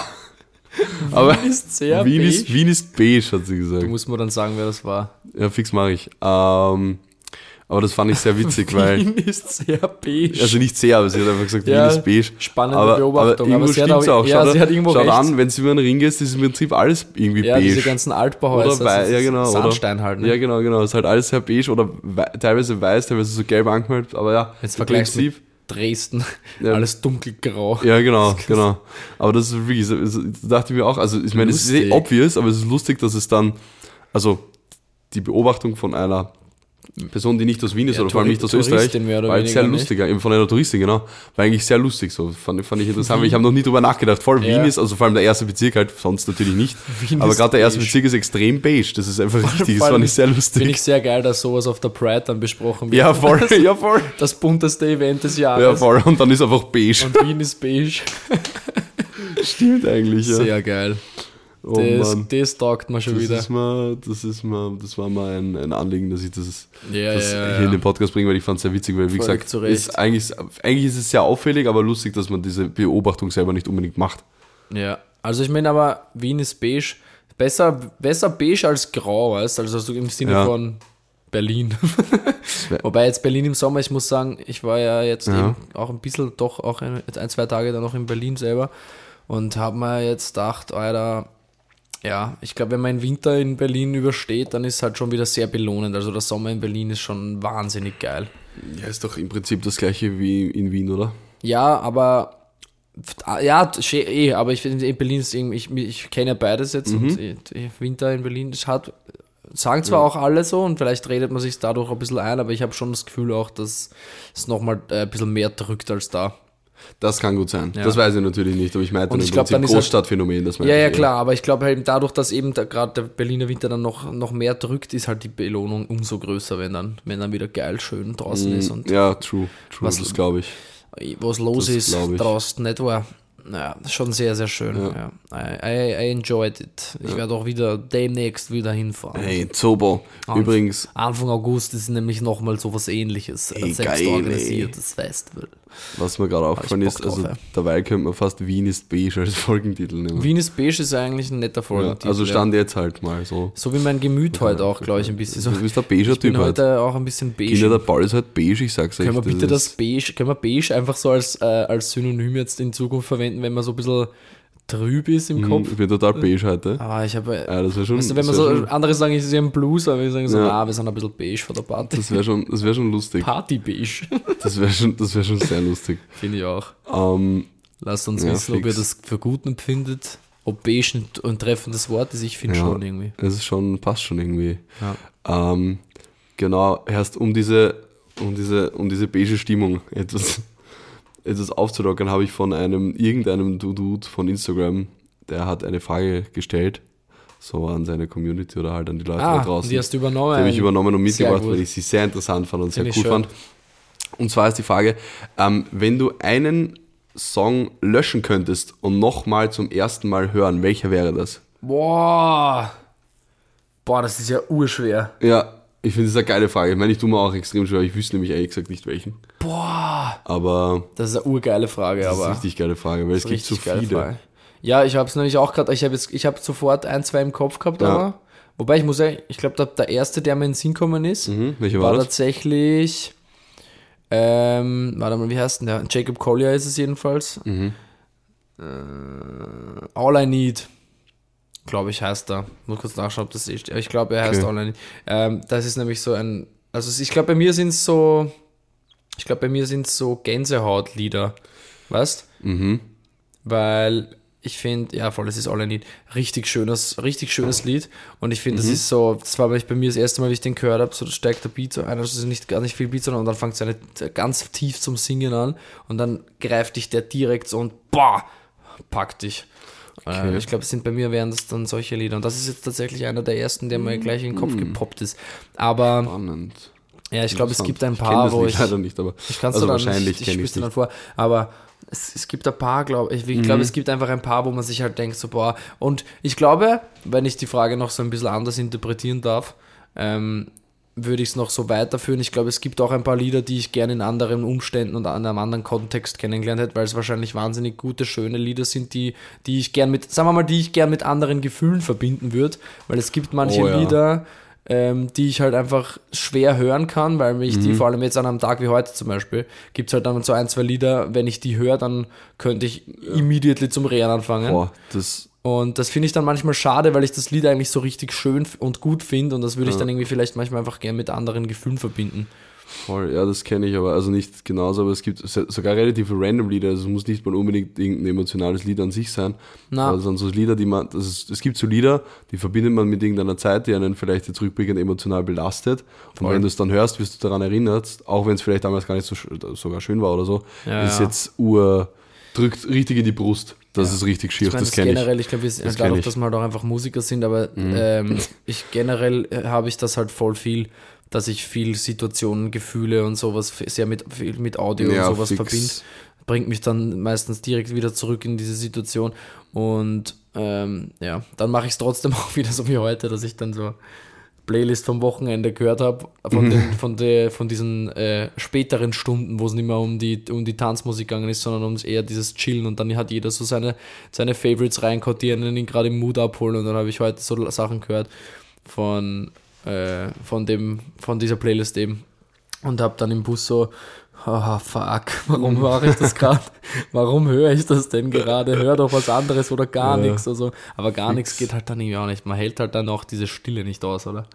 aber Wien ist sehr Wien, beige. ist, Wien ist beige, hat sie Du gesagt. musst mir dann sagen, wer das war. Ja, fix mache ich. Ähm, aber das fand ich sehr witzig, weil, Wien ist sehr beige. also nicht sehr, aber sie hat einfach gesagt, Ja, Wien ist beige. spannende aber, Beobachtung, Aber irgendwo aber sie stimmt's auch- auch. ja, Schaut, sie hat irgendwo schaut recht. an, wenn du über den Ring gehst, ist im Prinzip alles irgendwie ja, beige. diese ganzen Altbauhäuser. Oder das ist ja, genau, oder- Sandstein halt. Ne? Ja, genau, genau. Ist halt alles sehr beige oder wei teilweise weiß, teilweise so gelb angemalt, aber ja. Jetzt im Prinzip- Dresden. Ja. Alles dunkelgrau. Ja, genau, genau. Aber das ist wirklich, so- so- da dachte ich mir auch, also ich meine, es ist eh obvious, aber es ist lustig, dass es dann, also die Beobachtung von einer Person, die nicht aus Wien ist Ja, oder vor allem nicht aus Österreich, Touristin mehr oder war sehr lustig, ja, eben von einer Touristin, genau. War eigentlich sehr lustig, so fand, fand ich interessant, ich habe noch nie drüber nachgedacht. Voll Ja. Wien ist, also vor allem der erste Bezirk halt, sonst natürlich nicht. Wien aber gerade der erste. Bezirk ist extrem beige, das ist einfach richtig, das Vor allem fand ich sehr lustig. Finde ich sehr geil, dass sowas auf der Pride dann besprochen wird. ja, voll, ja, voll. Das bunteste Event des Ja, Jahres. voll. Und dann ist einfach beige. Und Wien ist beige. Stimmt eigentlich, ja. Sehr geil. Oh das, Mann. das taugt mir schon Das wieder. ist mal, das ist mal, das war mal ein, ein Anliegen, dass ich das, Ja, das ja, hier ja. in den Podcast bringe, weil ich fand es sehr witzig, weil wie Völlig gesagt, ist eigentlich, eigentlich ist es sehr auffällig, aber lustig, dass man diese Beobachtung selber nicht unbedingt macht. Ja, also ich meine aber, Wien ist beige. Besser, besser beige als grau, weißt du? Also so im Sinne Ja. von Berlin. Wobei jetzt Berlin im Sommer, ich muss sagen, ich war ja jetzt Ja. eben auch ein bisschen, doch auch ein, ein, zwei Tage dann noch in Berlin selber und habe mir jetzt gedacht, Alter, ja, ich glaube, wenn man den Winter in Berlin übersteht, dann ist halt schon wieder sehr belohnend. Also der Sommer in Berlin ist schon wahnsinnig geil. Ja, ist doch im Prinzip das gleiche wie in Wien, oder? Ja, aber ja, eh, aber ich finde, in Berlin ist irgendwie, ich, ich kenne ja beides jetzt und eh, eh, Winter in Berlin, das hat, sagen zwar auch alle so und vielleicht redet man sich dadurch ein bisschen ein, aber ich habe schon das Gefühl auch, dass es nochmal äh, ein bisschen mehr drückt als da. Das kann gut sein. Ja. Das weiß ich natürlich nicht, aber ich meinte Und ich glaub, dann ist Großstadtphänomen. Das Ja, ja, klar, aber ich glaube halt dadurch, dass eben da gerade der Berliner Winter dann noch, noch mehr drückt, ist halt die Belohnung umso größer, wenn dann, wenn dann wieder geil schön draußen ist und Mm, Ja, true, true, Was- das glaube ich. was los Das ist draußen nicht war. Naja, schon sehr, sehr schön. Ja. I, I, I enjoyed it. Ich werde auch wieder demnächst wieder hinfahren. Hey, Zobo. Übrigens, Anfang August ist nämlich nochmal so was ähnliches. Ey, Ein selbst geil, organisiertes Festival. Was mir gerade aufgefallen Bock ist, drauf, also ja. dabei könnte man fast Wien ist beige als Folgentitel nehmen. Wien ist beige ist eigentlich ein netter ja, Folgentitel. also ja. stand jetzt halt mal so. So wie mein Gemüt heute auch, glaube ich, ein bisschen so. Du bist der beiger Ich bin Typ halt. heute auch ein bisschen beige. Kinder, der Ball ist halt beige, ich sag's euch. Können wir bitte das ist- beige, können wir beige einfach so als, äh, als Synonym jetzt in Zukunft verwenden, wenn man so ein bisschen trüb ist im Kopf? Ich bin total beige heute. Aber ich habe, Ja, das wäre schon. weißt du, wenn man das so, schon, andere sagen, ich sehe einen Blues, aber wir sagen so, Ja. na, wir sind ein bisschen beige vor der Party. das wäre schon, das wär schon lustig. Party beige. Das wäre schon, das wär schon sehr lustig. Finde ich auch. Ähm, Lasst uns Ja, wissen, ob ihr fix. das für gut empfindet. Ob beige ein, ein treffendes Wort ist, ich finde Ja. schon irgendwie. es ist schon, passt schon irgendwie. Ähm, genau, erst um diese, um diese, um diese beige Stimmung etwas, etwas aufzulockern, habe ich von einem, irgendeinem Dude von Instagram, der hat eine Frage gestellt, so an seine Community oder halt an die Leute da Ah, draußen. die hast du übernommen. Die habe ich übernommen und mitgebracht, weil ich sie sehr interessant fand und sehr cool schön. fand. Und zwar ist die Frage, ähm, wenn du einen Song löschen könntest und nochmal zum ersten Mal hören, welcher wäre das? Boah. Boah, das ist ja urschwer. Ja, ich finde das eine geile Frage. Ich meine, ich tue mir auch extrem schwer, ich wüsste nämlich ehrlich gesagt nicht welchen. Boah. Aber Das ist eine urgeile Frage, das ist aber. eine richtig geile Frage, weil es gibt so viele. Frage. Ja, ich habe es nämlich auch gerade, ich habe habe sofort ein, zwei im Kopf gehabt, Ja. aber Wobei ich muss sagen, ich glaube, der, der erste, der mir in den Sinn gekommen ist, Mhm. War war das? tatsächlich. Ähm, warte mal, wie heißt denn der? Jacob Collier ist es jedenfalls. Mhm. Äh, All I Need, glaube ich, heißt er. Muss kurz nachschauen, ob das ist. Ich glaube, er heißt Okay. All I Need. Ähm, das ist nämlich so ein. Also, ich glaube, bei mir sind es so. Ich glaube, bei mir sind es so Gänsehautlieder. Weißt Mhm. weil ich finde, ja voll, es ist All I Need, richtig schönes, richtig schönes Lied und ich finde, Mhm. das ist so, das war bei mir das erste Mal, wie ich den gehört habe, so da steigt der Beat so ein, also nicht gar nicht viel Beat, sondern und dann fängt es eine ganz tief zum Singen an und dann greift dich der direkt so und boah, packt dich. Okay. Äh, ich glaube, es sind bei mir wären das dann solche Lieder und das ist jetzt tatsächlich einer der ersten, der mir gleich in den Mhm. Kopf gepoppt ist. Aber Spannend. Ja, ich glaube, es gibt ein Ich paar, das wo ich leider nicht, aber ich kann es also dann wahrscheinlich nicht, ich ich es dann vor. Aber es, es gibt ein paar, glaube ich. Ich glaube, es gibt einfach ein paar, wo man sich halt denkt, so, boah. Und ich glaube, wenn ich die Frage noch so ein bisschen anders interpretieren darf, ähm, würde ich es noch so weiterführen. Ich glaube, es gibt auch ein paar Lieder, die ich gerne in anderen Umständen und an einem anderen Kontext kennengelernt hätte, weil es wahrscheinlich wahnsinnig gute, schöne Lieder sind, die, die ich gern mit, sagen wir mal, die ich gern mit anderen Gefühlen verbinden würde. Weil es gibt manche Oh ja. Lieder, ähm, die ich halt einfach schwer hören kann, weil mich Mhm. die, vor allem jetzt an einem Tag wie heute zum Beispiel, gibt es halt dann so ein, zwei Lieder, wenn ich die höre, dann könnte ich immediately zum Rehren anfangen. Boah, das, Und das finde ich dann manchmal schade, weil ich das Lied eigentlich so richtig schön und gut finde und das würde ich dann irgendwie vielleicht manchmal einfach gerne mit anderen Gefühlen verbinden. Voll, ja, das kenne ich aber, also nicht genauso, aber es gibt so- sogar relativ random Lieder, also es muss nicht mal unbedingt irgendein emotionales Lied an sich sein, Na. aber es sind so Lieder, die man, ist, es gibt so Lieder, die verbindet man mit irgendeiner Zeit, die einen vielleicht jetzt rückblickend emotional belastet und Voll. wenn du es dann hörst, wirst du daran erinnert, auch wenn es vielleicht damals gar nicht so sogar schön war oder so, Ja, ist ja. jetzt ur, drückt richtig in die Brust, das Ja. ist richtig schier, Ich meine, das das kenne ich. generell, ich, glaube, Das dadurch, kenn ich. Mhm. dass wir halt auch einfach Musiker sind, aber ähm, ich generell äh, habe ich das halt voll viel, dass ich viel Situationen, Gefühle und sowas sehr mit, viel mit Audio Ja, und sowas verbinde. Bringt mich dann meistens direkt wieder zurück in diese Situation. Und ähm, ja, dann mache ich es trotzdem auch wieder so wie heute, dass ich dann so Playlist vom Wochenende gehört habe, von, den, von, von diesen äh, späteren Stunden, wo es nicht mehr um die, um die Tanzmusik gegangen ist, sondern um eher dieses Chillen und dann hat jeder so seine, seine Favorites die einen ihn gerade im Mood abholen und dann habe ich heute so Sachen gehört von, äh, von, dem, von dieser Playlist eben und habe dann im Bus so, oh, fuck, warum höre ich das gerade? Warum höre ich das denn gerade? Hör doch was anderes oder gar Ja. nichts. Also, aber gar nichts geht halt dann irgendwie auch nicht. Man hält halt dann auch diese Stille nicht aus, oder?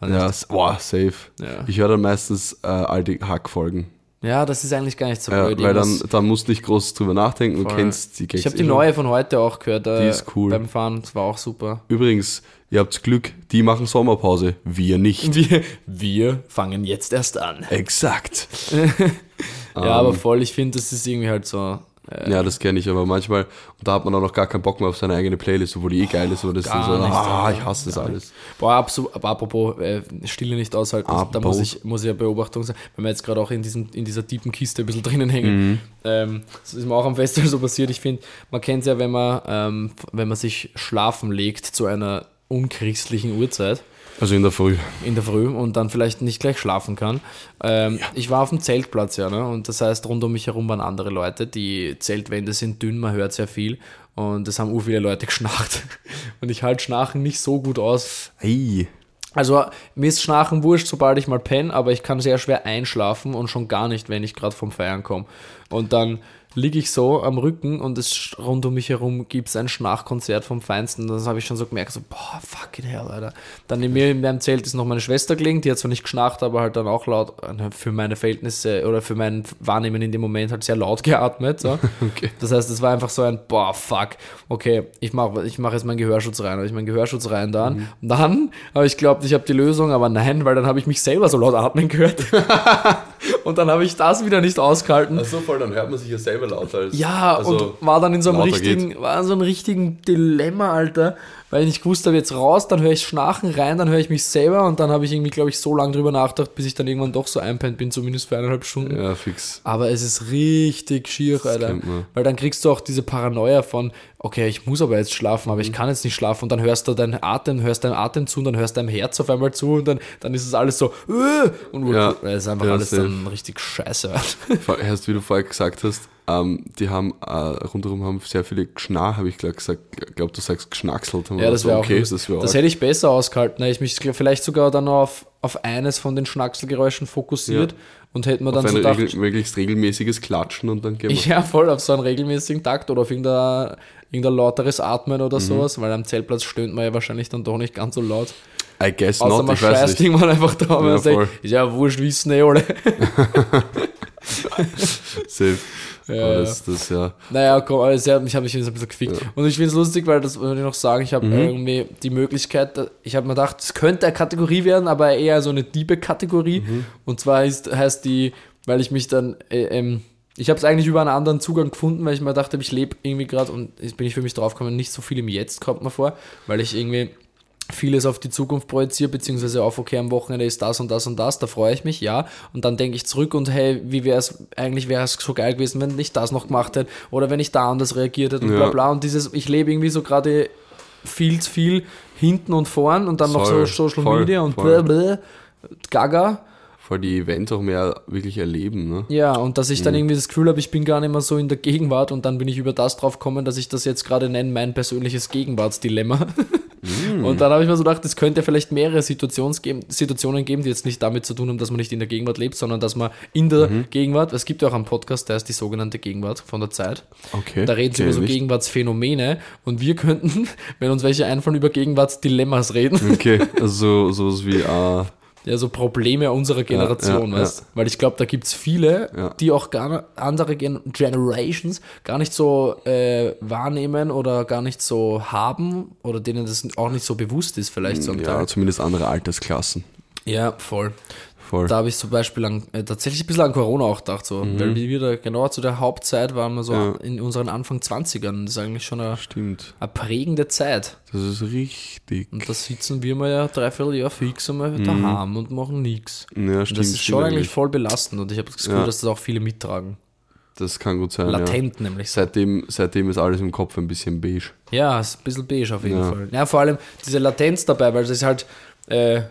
Also Ja, boah, safe. Ja. Ich höre dann meistens äh, alte Hack-Folgen. Ja, das ist eigentlich gar nicht so Ja, blöd. weil dann, dann musst du nicht groß drüber nachdenken, du kennst die Gags ich habe eh die schon. neue von heute auch gehört. Äh, Die ist cool. Beim Fahren, das war auch super. Übrigens, ihr habt Glück, die machen Sommerpause, wir nicht. Wir, wir fangen jetzt erst an. Exakt. ja, aber voll, ich finde, das ist irgendwie halt so. Äh, Ja, das kenne ich, aber manchmal, und da hat man auch noch gar keinen Bock mehr auf seine eigene Playlist, obwohl die eh geil ist, aber das ist so, ah, ich hasse das alles. Boah, aber apropos äh, Stille nicht aushalten, da Apropos. muss ich, muss ich ja Beobachtung sein, wenn wir jetzt gerade auch in, diesem, in dieser tiefen Kiste ein bisschen drinnen hängen. Mhm. Ähm, das ist mir auch am Festival so passiert. Ich finde, man kennt es ja, wenn man, ähm, wenn man sich schlafen legt zu einer unchristlichen Uhrzeit Also in der Früh. in der Früh und dann vielleicht nicht gleich schlafen kann. Ähm, Ich war auf dem Zeltplatz, ja, ne? und das heißt, rund um mich herum waren andere Leute. Die Zeltwände sind dünn, man hört sehr viel und es haben ur viele Leute geschnarcht. Und ich halte Schnarchen nicht so gut aus. Ei. Also mir ist Schnarchen wurscht, sobald ich mal penne, aber ich kann sehr schwer einschlafen und schon gar nicht, wenn ich gerade vom Feiern komme. Und dann liege ich so am Rücken und es rund um mich herum gibt es ein Schnarchkonzert vom Feinsten. Das habe ich schon so gemerkt, so, boah, fucking hell, Alter. Dann in mir in meinem Zelt ist noch meine Schwester gelegen, die hat zwar nicht geschnarcht, aber halt dann auch laut, äh, für meine Verhältnisse oder für mein Wahrnehmen in dem Moment halt sehr laut geatmet. So. Okay. Das heißt, es war einfach so ein, boah, fuck, okay, ich mache ich mach jetzt meinen Gehörschutz rein. Habe ich meinen Gehörschutz rein dann. Und dann habe ich geglaubt, ich habe die Lösung, aber nein, weil dann habe ich mich selber so laut atmen gehört. und dann habe ich das wieder nicht ausgehalten. so voll, dann hört man sich ja selber lauter als. Ja, also, und war dann in so einem richtigen, war in so einem richtigen Dilemma, Alter, weil ich nicht gewusst habe, jetzt raus, dann höre ich Schnarchen rein, dann höre ich mich selber und dann habe ich irgendwie, glaube ich, so lange drüber nachgedacht, bis ich dann irgendwann doch so einpennt bin, zumindest für eineinhalb Stunden. Ja, fix. Aber es ist richtig schier, Alter. kennt man. Weil dann kriegst du auch diese Paranoia von, okay, ich muss aber jetzt schlafen, aber ich Mhm. kann jetzt nicht schlafen. Und dann hörst du deinen Atem, hörst deinen Atem zu und dann hörst du deinem Herz auf einmal zu und dann, dann ist es alles so, äh, und Ja. es ist einfach alles safe. dann richtig scheiße Erst wie du vorher gesagt hast, ähm, die haben äh, rundherum haben sehr viele Geschnarr, habe ich gleich gesagt. Ich glaube, du sagst geschnackselt. haben Ja, das so, wäre auch okay. das, Das, wär das hätte ich besser ausgehalten. Ich mich vielleicht sogar dann auf, auf eines von den Schnackselgeräuschen fokussiert Ja. und hätte mir dann auf so ein gedacht, regel, möglichst regelmäßiges Klatschen und dann gehen wir. ja, voll auf so einen regelmäßigen Takt oder auf irgendein, irgendein lauteres Atmen Mhm. oder sowas, weil am Zeltplatz stöhnt man ja wahrscheinlich dann doch nicht ganz so laut. I guess Außer not, man ich weiß scheißt nicht. einfach drauf und Ja, man sagt, ja wurscht, wissen eh alle. Safe. Ja, das, das ja. Naja, komm, aber ich habe mich jetzt ein bisschen gefickt. Und ich finde es lustig, weil das würde ich noch sagen, ich habe irgendwie die Möglichkeit, ich habe mir gedacht, es könnte eine Kategorie werden, aber eher so eine Diebe-Kategorie. Und zwar ist, heißt die, weil ich mich dann, äh, ähm, ich habe es eigentlich über einen anderen Zugang gefunden, weil ich mir dachte, ich lebe irgendwie gerade und jetzt bin ich für mich draufgekommen, nicht so viel im Jetzt kommt mir vor, weil ich irgendwie vieles auf die Zukunft projiziere, beziehungsweise auf, okay, am Wochenende ist das und das und das, da freue ich mich, ja. Und dann denke ich zurück und hey, wie wäre es, eigentlich wäre es so geil gewesen, wenn ich das noch gemacht hätte oder wenn ich da anders reagiert hätte und Ja. bla bla. Und dieses, ich lebe irgendwie so gerade viel zu viel hinten und vorn und dann noch so Voll, Social voll, Media und voll. bla bla, gaga. Voll die Events auch mehr wirklich erleben, ne? Ja, und dass ich Mhm. dann irgendwie das Gefühl habe, ich bin gar nicht mehr so in der Gegenwart und dann bin ich über das drauf gekommen, dass ich das jetzt gerade nenne, mein persönliches Gegenwartsdilemma. Mhm. Und dann habe ich mir so gedacht, es könnte vielleicht mehrere Situations geben, Situationen geben, die jetzt nicht damit zu tun haben, dass man nicht in der Gegenwart lebt, sondern dass man in der Mhm. Gegenwart, es gibt ja auch einen Podcast, der ist die sogenannte Gegenwart von der Zeit. Okay. Da reden sie kenn über so ich nicht. Gegenwartsphänomene und wir könnten, wenn uns welche einfallen, über Gegenwartsdilemmas reden. Okay, also so, sowas wie, äh, Ja, so Probleme unserer Generation, ja, weißt Weil ich glaube, da gibt es viele, Ja. die auch gar nicht- andere Gen Generations gar nicht so äh, wahrnehmen oder gar nicht so haben oder denen das auch nicht so bewusst ist, vielleicht so am ja, Tag. zumindest andere Altersklassen. Ja, voll. Voll. Da habe ich zum Beispiel an, äh, tatsächlich ein bisschen an Corona auch gedacht, so, weil wir wieder genau zu der Hauptzeit waren wir so Mhm. Ja. in unseren Anfang 20ern. Das ist eigentlich schon eine, Stimmt. eine prägende Zeit. Das ist richtig. Und da sitzen wir mal ja dreiviertel Jahr fix einmal daheim und machen nichts. Ja, Mhm. stimmt. Das ist schon eigentlich voll belastend und ich habe das Gefühl, Ja. dass das auch viele mittragen. Das kann gut sein. Ja. Latent nämlich. so. Seitdem, seitdem ist alles im Kopf ein bisschen beige. Ja, ist ein bisschen beige auf jeden Ja. Fall. Ja, vor allem diese Latenz dabei, weil das ist halt, äh,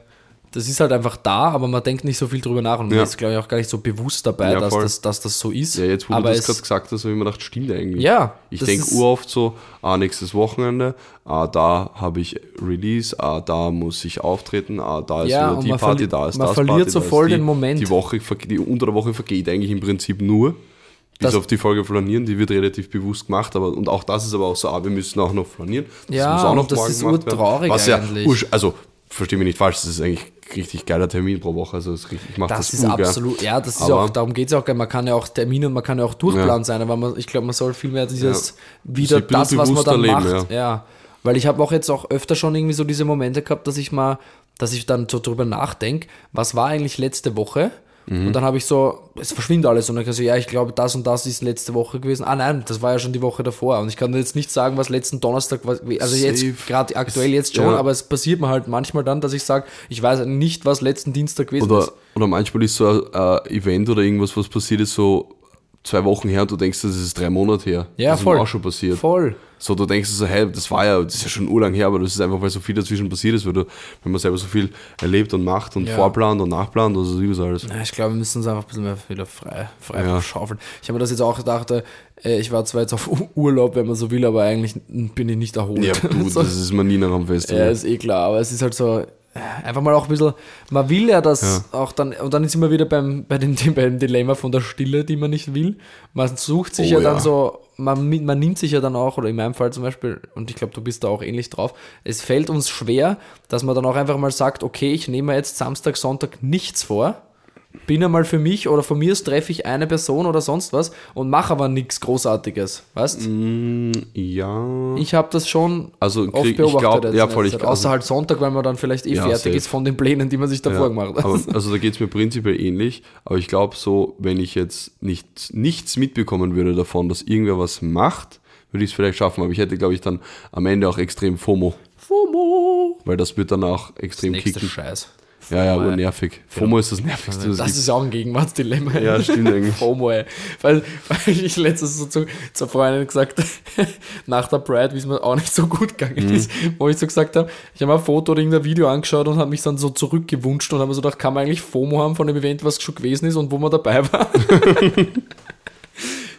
das ist halt einfach da, aber man denkt nicht so viel drüber nach und man Ja. ist, glaube ich, auch gar nicht so bewusst dabei, Ja, dass, das, dass das so ist. Ja, jetzt wo aber du das es- gerade gesagt hast, habe ich mir gedacht, stimmt eigentlich. Ja, Ich denke uroft so, ah, nächstes Wochenende, ah, da habe ich Release, ah, da muss ich auftreten, ah, da ist Ja, die man Party, da ist man das verliert Party, so voll die, den Moment. Die Woche, die unter der Woche vergeht eigentlich im Prinzip nur, bis Das- auf die Folge flanieren, die wird relativ bewusst gemacht, aber und auch das ist aber auch so, ah, wir müssen auch noch flanieren. Das Ja, muss auch noch das ist werden. urtraurig ja, eigentlich. ursch- also, verstehe mich nicht falsch, das ist eigentlich richtig geiler Termin pro Woche, also das ist richtig- ich mache das, Das ist urgern. absolut, ja, das ist auch, darum geht es auch, man kann ja auch Termine und man kann ja auch Durchplan sein, aber man, ich glaube, man soll vielmehr dieses, Ja. wieder das, was man dann bewusster macht, leben, ja. Weil ich habe auch jetzt auch öfter schon irgendwie so diese Momente gehabt, dass ich mal, dass ich dann so drüber nachdenke, was war eigentlich letzte Woche? Mhm. Und dann habe ich so, es verschwindet alles und dann kann ich so, ja, ich glaube, das und das ist letzte Woche gewesen. Ah nein, das war ja schon die Woche davor. Und ich kann jetzt nicht sagen, was letzten Donnerstag war. Also jetzt Safe. gerade aktuell jetzt schon, Ja. aber es passiert mir halt manchmal dann, dass ich sage, ich weiß nicht, was letzten Dienstag gewesen ist. Oder, oder manchmal ist so ein Event oder irgendwas, was passiert ist, so zwei Wochen her und du denkst, das ist drei Monate her. Ja, das voll. ist mir auch schon passiert. Voll. So, du denkst so, hey, das war ja, das ist ja schon urlang her, aber das ist einfach, weil so viel dazwischen passiert ist, weil du, wenn man selber so viel erlebt und macht und Ja. vorplant und nachplant, also das ist alles. Ja, ich glaube, wir müssen uns einfach ein bisschen mehr wieder frei, frei Ja. schaufeln. Ich habe mir das jetzt auch gedacht, äh, ich war zwar jetzt auf Urlaub, wenn man so will, aber eigentlich bin ich nicht erholt. Ja, du, so, das ist mir nie nach am ja, Festival. ist eh klar, aber es ist halt so, einfach mal auch ein bisschen, man will ja das Ja. auch dann, und dann ist immer wieder beim, bei dem, beim Dilemma von der Stille, die man nicht will. Man sucht sich Oh ja dann ja. so, man, man nimmt sich ja dann auch, oder in meinem Fall zum Beispiel, und ich glaube, du bist da auch ähnlich drauf, es fällt uns schwer, dass man dann auch einfach mal sagt, okay, ich nehme mir jetzt Samstag, Sonntag nichts vor, bin einmal für mich oder von mir aus treffe ich eine Person oder sonst was und mache aber nichts Großartiges, weißt? Mm, ja. Ich habe das schon Also oft krieg- ich beobachtet. glaub- jetzt ja, voll, ich-. Außer also- halt Sonntag, weil man dann vielleicht eh Ja, fertig safe. ist von den Plänen, die man sich davor Ja, gemacht hat. aber, also da geht es mir prinzipiell ähnlich, aber ich glaube so, wenn ich jetzt nicht, nichts mitbekommen würde davon, dass irgendwer was macht, würde ich es vielleicht schaffen, aber ich hätte, glaube ich, dann am Ende auch extrem FOMO, FOMO! weil das wird dann auch extrem Nächster kicken. Scheiß. Ja, ja, FOMO, aber nervig. FOMO ist das nervigste, Das es ist auch ein Gegenwartsdilemma. Ja, stimmt eigentlich. FOMO, ey. Weil, weil ich letztens so zu, zur Freundin gesagt nach der Pride, wie es mir auch nicht so gut gegangen Mhm. ist, wo ich so gesagt habe, ich habe mir ein Foto oder irgendein Video angeschaut und habe mich dann so zurückgewünscht und habe mir so gedacht, kann man eigentlich FOMO haben von dem Event, was schon gewesen ist und wo man dabei war?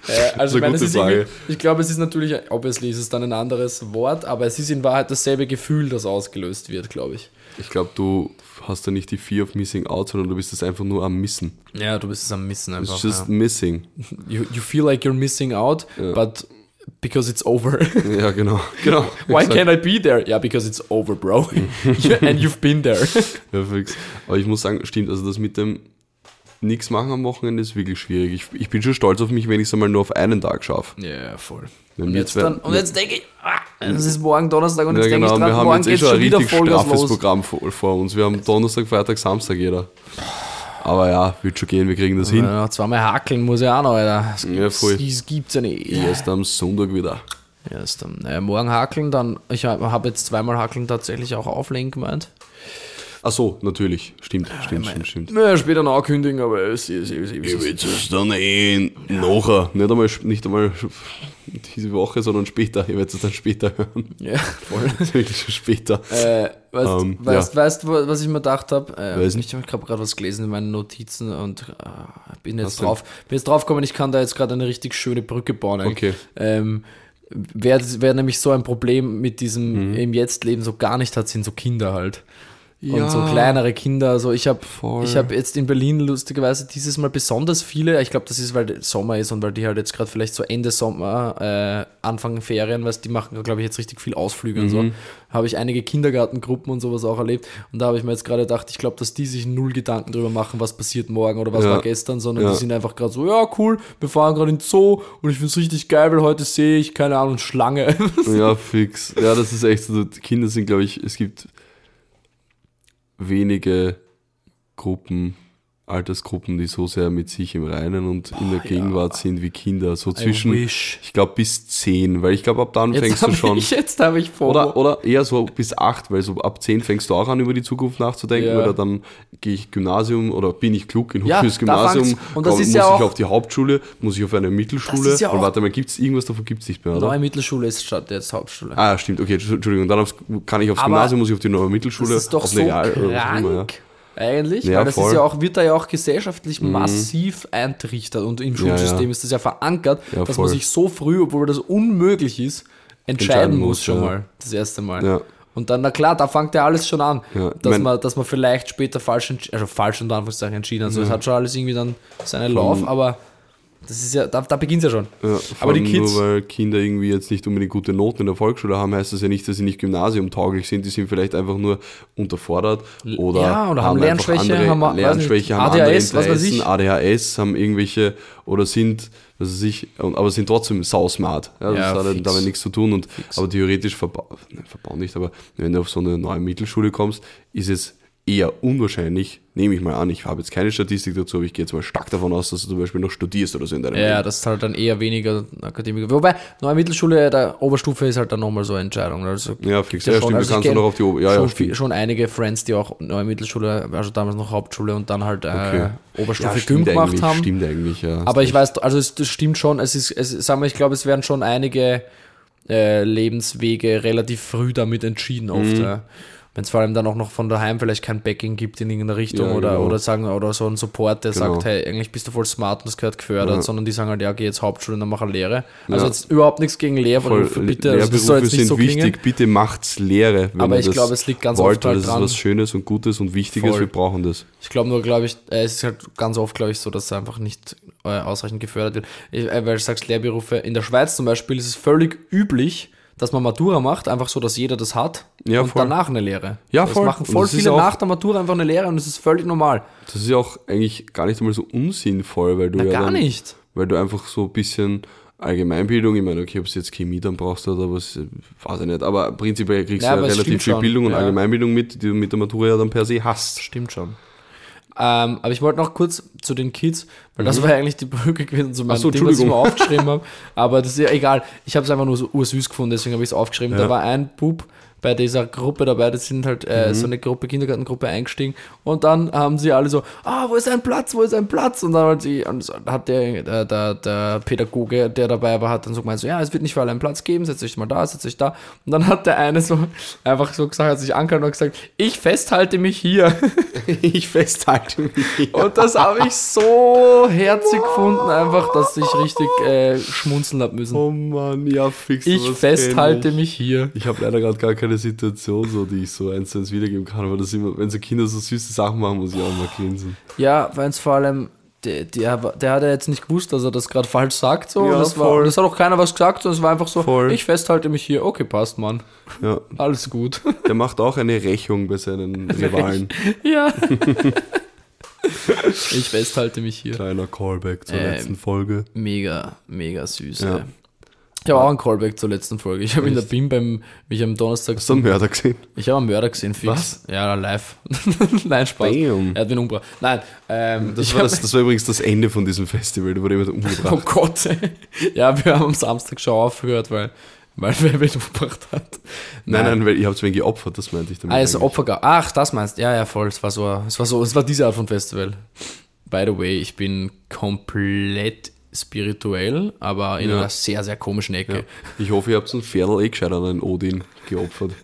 Äh, also ich, eine meine, ist ich glaube, es ist natürlich, obviously ist es dann ein anderes Wort, aber es ist in Wahrheit dasselbe Gefühl, das ausgelöst wird, glaube ich. Ich glaube, du hast da nicht die Fear of Missing Out, sondern du bist es einfach nur am Missen. Ja, du bist es am Missen einfach. It's just ja. missing. you, you feel like you're missing out, but because it's over. Ja, genau. genau. Why can't I be there? Yeah, because it's over, bro. And you've been there. Ja, fix. Aber ich muss sagen, stimmt, also das mit dem nichts machen am Wochenende ist wirklich schwierig. Ich, ich bin schon stolz auf mich, wenn ich es einmal nur auf einen Tag schaffe. Ja, voll. Wenn Und wir jetzt, dann, und jetzt denke ich, ah, es ist morgen Donnerstag und Ja, jetzt denke genau, ich wir dran, haben morgen jetzt eh schon ein richtig straffes los. Programm vor, vor uns. Wir haben Donnerstag, Freitag, Samstag jeder. Aber ja, wird schon gehen, wir kriegen das hin. Ja, zweimal hakeln muss ich auch noch, Alter. Das, Ja, voll. das gibt's ja nicht. Erst am Sonntag wieder. Erst am, naja, morgen hakeln, dann, ich habe hab jetzt zweimal hakeln tatsächlich auch auflegen gemeint. Ach so, natürlich. Stimmt, stimmt, stimmt, stimmt. Naja, später noch ankündigen, aber es ist, Ich will es dann eh nachher. Nicht einmal, nicht einmal diese Woche, sondern später. Ich werde es dann später hören. ja, voll. Wirklich schon später. Äh, weißt, Ähm, weißt, weißt du, was ich mir gedacht habe? Äh, ich habe gerade was gelesen in meinen Notizen und äh, bin jetzt Was denn? drauf, bin jetzt drauf gekommen, ich kann da jetzt gerade eine richtig schöne Brücke bauen. Okay. Ähm, wer, wer nämlich so ein Problem mit diesem Mhm. im Jetzt-Leben so gar nicht hat, sind so Kinder halt. Ja. Und so kleinere Kinder. Also ich habe habe jetzt in Berlin lustigerweise dieses Mal besonders viele. Ich glaube, das ist, weil Sommer ist und weil die halt jetzt gerade vielleicht so Ende Sommer, äh, Anfang Ferien, weißt die machen, glaube ich, jetzt richtig viel Ausflüge und Mhm. so. Habe ich einige Kindergartengruppen und sowas auch erlebt. Und da habe ich mir jetzt gerade gedacht, ich glaube, dass die sich null Gedanken drüber machen, was passiert morgen oder was Ja. war gestern, sondern Ja. die sind einfach gerade so, ja, cool, wir fahren gerade in den Zoo und ich finde es richtig geil, weil heute sehe ich, keine Ahnung, Schlange. Ja, fix. Ja, das ist echt so. Die Kinder sind, glaube ich, es gibt wenige Gruppen, Altersgruppen, die so sehr mit sich im Reinen und in der Gegenwart sind wie Kinder. So zwischen, ich glaube, bis zehn, weil ich glaube, ab dann Jetzt fängst du schon. ich, jetzt habe ich vor. Oder, oder eher so bis acht, weil so ab zehn fängst du auch an, über die Zukunft nachzudenken. Ja. Oder dann gehe ich Gymnasium oder bin ich klug genug Ja, fürs Gymnasium. und das komm, ist muss ja ich auch- auf die Hauptschule, muss ich auf eine Mittelschule. Das ist ja und auch- warte mal, gibt es irgendwas davon? Gibt es nicht mehr, oder? Neue Mittelschule ist statt jetzt Hauptschule. Ah, stimmt, okay, Entschuldigung. Dann aufs, kann ich aufs Aber Gymnasium, muss ich auf die neue Mittelschule. Das ist doch auf so Real- auch krank, immer, ja. Eigentlich, Ja, weil das voll. Mhm. ist ja auch, wird da ja auch gesellschaftlich massiv eintrichtert und im Schulsystem ja. ist das ja verankert, Ja, dass voll. man sich so früh, obwohl das unmöglich ist, entscheiden, Entscheiden muss schon ja. mal, das erste Mal. Ja. Und dann, na klar, da fängt ja alles schon an, Ja, dass, mein- man, dass man vielleicht später falsch, also falsch unter Anführungszeichen entschieden hat. Also es hat schon alles irgendwie dann seinen Lauf, aber das ist ja, da, da beginnt es ja schon. Ja, aber die Kids, Nur weil Kinder irgendwie jetzt nicht unbedingt gute Noten in der Volksschule haben, heißt das ja nicht, dass sie nicht gymnasiumtauglich sind. Die sind vielleicht einfach nur unterfordert oder, Ja, oder haben einfach Lernschwäche, andere haben, Lernschwäche, haben andere ADHS, was weiß Interessen, ich. ADHS, haben irgendwelche oder sind, was weiß ich, aber sind trotzdem sausmart. Ja, das Ja, hat fix. damit nichts zu tun. Und, aber theoretisch verbau, nein, verbau nicht, aber wenn du auf so eine neue Mittelschule kommst, ist es eher unwahrscheinlich, nehme ich mal an, ich habe jetzt keine Statistik dazu, aber ich gehe jetzt mal stark davon aus, dass du zum Beispiel noch studierst oder so in deinem Ja, Leben. das ist halt dann eher weniger Akademiker. Wobei, neue Mittelschule, der Oberstufe ist halt dann nochmal so eine Entscheidung. Also Ja, fix. gibt Ja, stimmt, du also ich kannst ja kenn noch auf die Ober- ja, ja, schon, viel, schon einige Friends, die auch neue Mittelschule, also damals noch Hauptschule und dann halt Okay. äh, Oberstufe Gym stimmt gemacht haben. Stimmt eigentlich, ja. Aber ich weiß, also es das stimmt schon, es ist, es, sagen wir, ich glaube, es werden schon einige äh, Lebenswege relativ früh damit entschieden oft. Mhm. Ja. Wenn es vor allem dann auch noch von daheim vielleicht kein Backing gibt in irgendeine Richtung Ja, oder, genau. oder sagen, oder so ein Support, der Genau. sagt, hey, eigentlich bist du voll smart und das gehört gefördert, Ja. sondern die sagen halt, ja, geh jetzt Hauptschule und dann mach eine Lehre. Also Ja. jetzt überhaupt nichts gegen Lehre, Voll, bitte, also das soll jetzt nicht sind so wichtig, klingen. bitte macht's Lehre. Wenn Aber ich glaube, es liegt ganz wollt, oft halt das dran. ist was Schönes und Gutes und Wichtiges, Voll. wir brauchen das. Ich glaube nur, glaube ich, äh, es ist halt ganz oft, glaube ich, so, dass es einfach nicht äh, ausreichend gefördert wird. Ich, äh, weil du sagst, Lehrberufe, in der Schweiz zum Beispiel ist es völlig üblich, dass man Matura macht, einfach so, dass jeder das hat Ja, und voll. danach eine Lehre. Ja, das voll. machen Und voll das viele auch- nach der Matura einfach eine Lehre und es ist völlig normal. Das ist ja auch eigentlich gar nicht einmal so unsinnvoll, weil du Na, ja gar dann, nicht. Weil du einfach so ein bisschen Allgemeinbildung, ich meine, okay, ob es jetzt Chemie dann brauchst oder was, weiß ich nicht, aber prinzipiell kriegst Ja, du ja relativ viel schon. Bildung und Ja. Allgemeinbildung mit, die du mit der Matura ja dann per se hast. Stimmt schon. Ähm, aber ich wollte noch kurz zu den Kids, weil das war ja eigentlich die Brücke gewesen zu meinem Mhm. so, Ding, was ich mir aufgeschrieben habe. Aber das ist ja egal. Ich habe es einfach nur so ursüß gefunden, deswegen habe ich es aufgeschrieben. Ja. Da war ein Bub, bei dieser Gruppe dabei, das sind halt äh, Mhm. so eine Gruppe, Kindergartengruppe eingestiegen und dann haben sie alle so, ah, wo ist ein Platz, wo ist ein Platz? Und dann hat, sie, hat der, der, der, der Pädagoge, der dabei war, hat dann so gemeint, so, ja, es wird nicht für alle einen Platz geben, setzt euch mal da, setzt euch da. Und dann hat der eine so einfach so gesagt, hat sich angehört und gesagt, ich festhalte mich hier. ich festhalte mich. Und das habe ich so herzig gefunden, einfach, dass ich richtig äh, schmunzeln habe müssen. Oh Mann, ja, fix. ich festhalte ich. mich hier. Ich habe leider gerade gar keine Situation, so, die ich so eins zu eins wiedergeben kann, aber das immer, wenn so Kinder so süße Sachen machen, muss ich auch mal grinsen. Ja, weil es vor allem, der, der, der hat ja jetzt nicht gewusst, dass er das gerade falsch sagt. So. Ja, und das, war, und das hat auch keiner was gesagt, sondern es war einfach so, Voll. ich festhalte mich hier. Okay, passt, Mann. Ja, Alles gut. der macht auch eine Rächung bei seinen Rivalen. ja. ich festhalte mich hier. Kleiner Callback zur Ähm, letzten Folge. Mega, mega süß. Ja. Ich habe auch einen Callback zur letzten Folge. Ich habe in der BIM beim, mich am Donnerstag, Hast du einen Mörder gesehen? ich habe einen Mörder gesehen, fix. Was? Ja, live. Nein, Spaß. Bam. Er hat mich umgebracht. Nein, ähm, Das war, das, das war übrigens das Ende von diesem Festival, da wurde jemand Oh umgebracht. Gott. ey. Ja, wir haben am Samstag schon aufgehört, weil, weil wer mich umgebracht hat. Nein, nein, weil ich habe wen geopfert, das meinte ich damit. Ah, es ist eigentlich. Opfer. Ach, das meinst du? Ja, ja, voll. Es war so, es war so, es war diese Art von Festival. By the way, ich bin komplett spirituell, aber in Ja. einer sehr, sehr komischen Ecke. Ja. Ich hoffe, ihr habt so ein Pferdl eh gescheit an einen Odin geopfert.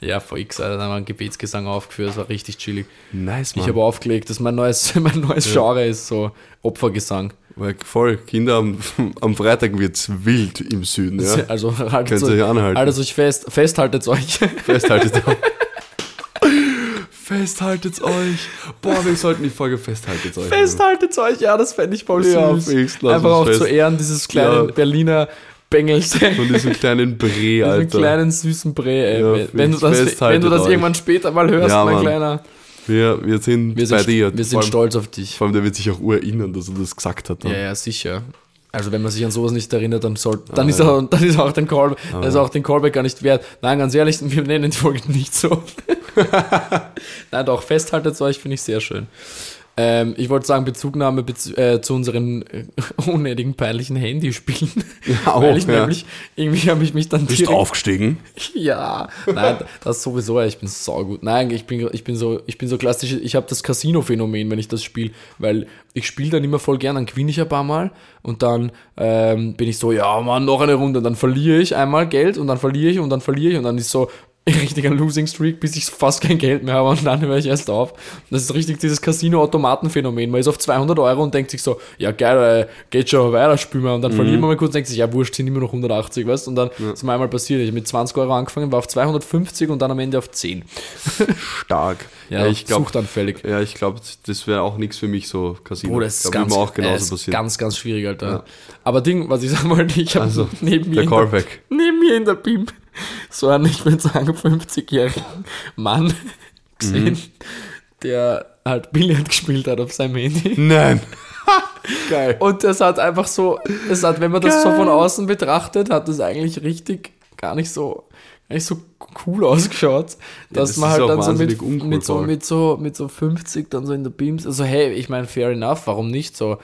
Ja, voll x, Alter. Da haben wir einen Gebetsgesang aufgeführt, das war richtig chillig. Nice, Ich Mann. habe aufgelegt, dass mein neues, mein neues Genre ist so Opfergesang. Weil voll, Kinder, am, am Freitag wird's wild im Süden, ja. Also haltet Könnt ihr euch anhalten. haltet euch fest, festhaltet euch. Festhaltet euch. Festhaltet euch. Boah, wir sollten die Folge Festhaltet euch. Festhaltet euch, ja, das fände ich voll Ja, süß. fix, Einfach auch fest. zu Ehren dieses kleinen Ja. Berliner Bengels. Von diesem kleinen Bre, Diesen Alter. kleinen süßen Brä, ey. Ja, wenn, du das, wenn du das euch. irgendwann später mal hörst, Ja, mein. Kleiner. Wir, wir sind Wir sind, bei dir. wir sind allem, stolz auf dich. vor allem, der wird sich auch erinnern, dass er das gesagt hat. Dann. Ja, ja, sicher. Also wenn man sich an sowas nicht erinnert, dann soll, Ah, dann ist auch, dann ist auch den Call, dann ist auch den Callback gar nicht wert. Nein, ganz ehrlich, wir nennen die Folge nicht so. Nein, doch, festhaltet euch, finde ich sehr schön. Ähm, ich wollte sagen, Bezugnahme bez äh, zu unseren äh, unnötigen, peinlichen Handyspielen. Ja, Weil auch, ich ja. nämlich, irgendwie habe ich mich dann Bist du direkt- aufgestiegen? Ja, nein, das sowieso, ich bin saugut. Nein, ich bin, ich bin so, ich bin so klassisch, ich habe das Casino-Phänomen, wenn ich das spiele, weil ich spiele dann immer voll gern, dann gewinne ich ein paar Mal und dann ähm, bin ich so, ja Mann, noch eine Runde, dann verliere ich einmal Geld und dann verliere ich und dann verliere ich und dann ist so richtig ein Losing Streak, bis ich fast kein Geld mehr habe und dann höre ich erst auf. Das ist richtig dieses Casino-Automaten-Phänomen. Man ist auf 200 Euro und denkt sich so, ja geil, äh, geht schon weiter, spielen wir. Und dann verlieren wir mal kurz und denkt sich, ja wurscht, sind immer noch 180, weißt Und dann ist mir einmal passiert, ich habe mit 20 Euro angefangen, war auf 250 und dann am Ende auf 10. Stark. Ja, ich glaube, suchtanfällig. ja, ich glaube, das wäre auch nichts für mich so Casino. Oh, das ist ganz, auch äh, genauso ist passieren. ganz, ganz schwierig, Alter. Aber Ding, was ich sagen wollte, ich habe Also, neben, mir der in der, Callback. neben mir in der BIM so einen, ich würde sagen, 50-jährigen Mann gesehen, Mhm. der halt Billard gespielt hat auf seinem Handy. Nein. Geil. Und das hat einfach so, es hat, wenn man das so Geil. von außen betrachtet, hat das eigentlich richtig gar nicht so, gar nicht so cool ausgeschaut, dass das man halt dann so mit, mit, so, mit, so, mit so 50 dann so in der Beams, also hey, ich meine, fair enough, warum nicht so?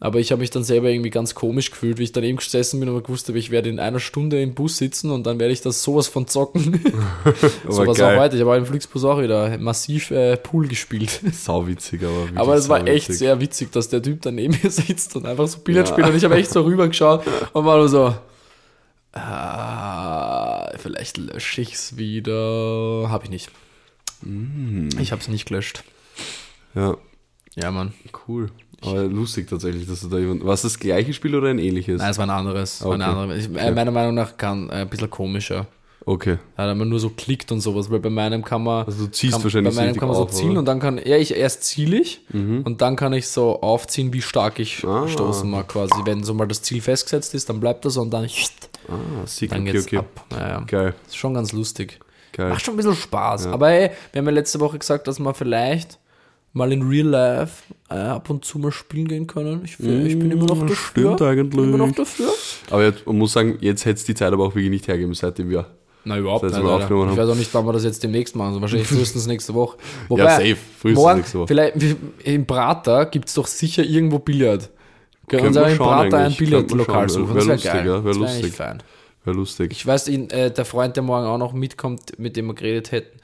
Aber ich habe mich dann selber irgendwie ganz komisch gefühlt, wie ich dann eben gesessen bin und gewusst habe, ich werde in einer Stunde im Bus sitzen und dann werde ich das sowas von zocken. Aber sowas auch heute. Ich habe auch im Flixbus auch wieder massiv äh, Pool gespielt. Sau witzig, aber Aber es war echt sauwitzig. sehr witzig, dass der Typ daneben mir sitzt und einfach so Billard Ja. spielt. Und ich habe echt so rübergeschaut und war nur so, ah, vielleicht lösche ich es wieder. Habe ich nicht. Mm. Ich habe es nicht gelöscht. Ja, Ja, Mann. cool. Aber lustig tatsächlich, dass du da jemand. War es das gleiche Spiel oder ein ähnliches? Nein, es war ein anderes. Es War eine Okay. andere. Ich, äh, meiner Meinung nach kann äh, ein bisschen komischer. Okay. Ja, wenn man nur so klickt und sowas, weil bei meinem kann man. Also du ziehst kann, wahrscheinlich Bei meinem kann man so auf, zielen oder? Mhm. und dann kann. Ja, ich erst ziele ich und dann kann ich so aufziehen, wie stark ich Ah. stoßen mag quasi. Wenn so mal das Ziel festgesetzt ist, dann bleibt das und dann, Ah, sick, dann okay, geht's okay. ab. Ja, ja. Geil, Ist schon ganz lustig. geil. Macht schon ein bisschen Spaß. Aber hey, wir haben ja letzte Woche gesagt, dass wir vielleicht mal in Real Life äh, ab und zu mal spielen gehen können. Ich, ich bin immer noch das dafür. stimmt eigentlich. Immer noch dafür. Aber jetzt, man muss sagen, jetzt hätte es die Zeit aber auch wirklich nicht hergeben, seitdem wir. Na, überhaupt Das nicht. heißt, aufgenommen Ich haben. weiß auch nicht, wann wir das jetzt demnächst machen. Also wahrscheinlich frühestens nächste Woche. Wobei, Ja, safe. Frühestens morgen, nächste Woche. vielleicht im Prater gibt es doch sicher irgendwo Billard. Können wir uns auch im Prater ein Billardlokal suchen. Wäre lustig, geil. ja, wär das wär lustig. wäre lustig. Ich weiß, ihn, äh, der Freund, der morgen auch noch mitkommt, mit dem wir geredet hätten,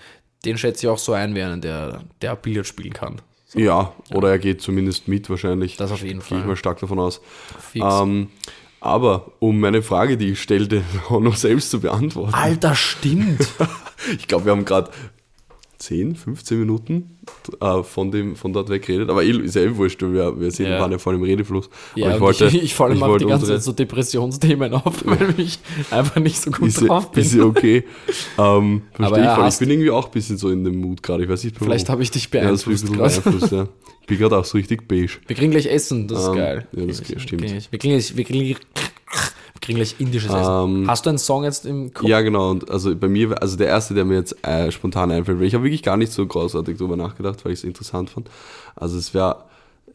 den schätze ich auch so ein, wie einen, der, der Billard spielen kann. ja, oder er geht zumindest mit wahrscheinlich. Das auf jeden Gehe ich Fall. mal stark davon aus. Ähm, aber um meine Frage, die ich stellte, auch noch selbst zu beantworten. Alter, stimmt. Ich glaube, wir haben gerade 10, 15 Minuten äh, von, dem, von dort weg geredet. Aber eh, ist ja eh wurscht, wir, wir sind, Ja. waren ja voll im Redefluss. Ja, Aber ich, wollte, ich, ich falle ich mal die ganze Zeit so Depressionsthemen auf, weil ich einfach nicht so gut ist, drauf bin. ist ja okay. ähm, Aber verstehe ich voll. Ich bin irgendwie auch ein bisschen so in dem Mut gerade. Ich weiß nicht. Vielleicht habe ich dich ja, das beeinflusst beeinflusst, ja. Ich bin gerade auch so richtig beige. Wir kriegen gleich Essen, das ist Ähm, geil. ja, das wir, stimmt. Wir, kriegen wir, kriegen, wir kriegen gleich indisches Essen. Ähm, Hast du einen Song jetzt im Kopf? Ja, genau. Und also bei mir, also der erste, der mir jetzt äh, spontan einfällt, weil ich habe wirklich gar nicht so großartig drüber nachgedacht, weil ich es interessant fand. Also es wäre,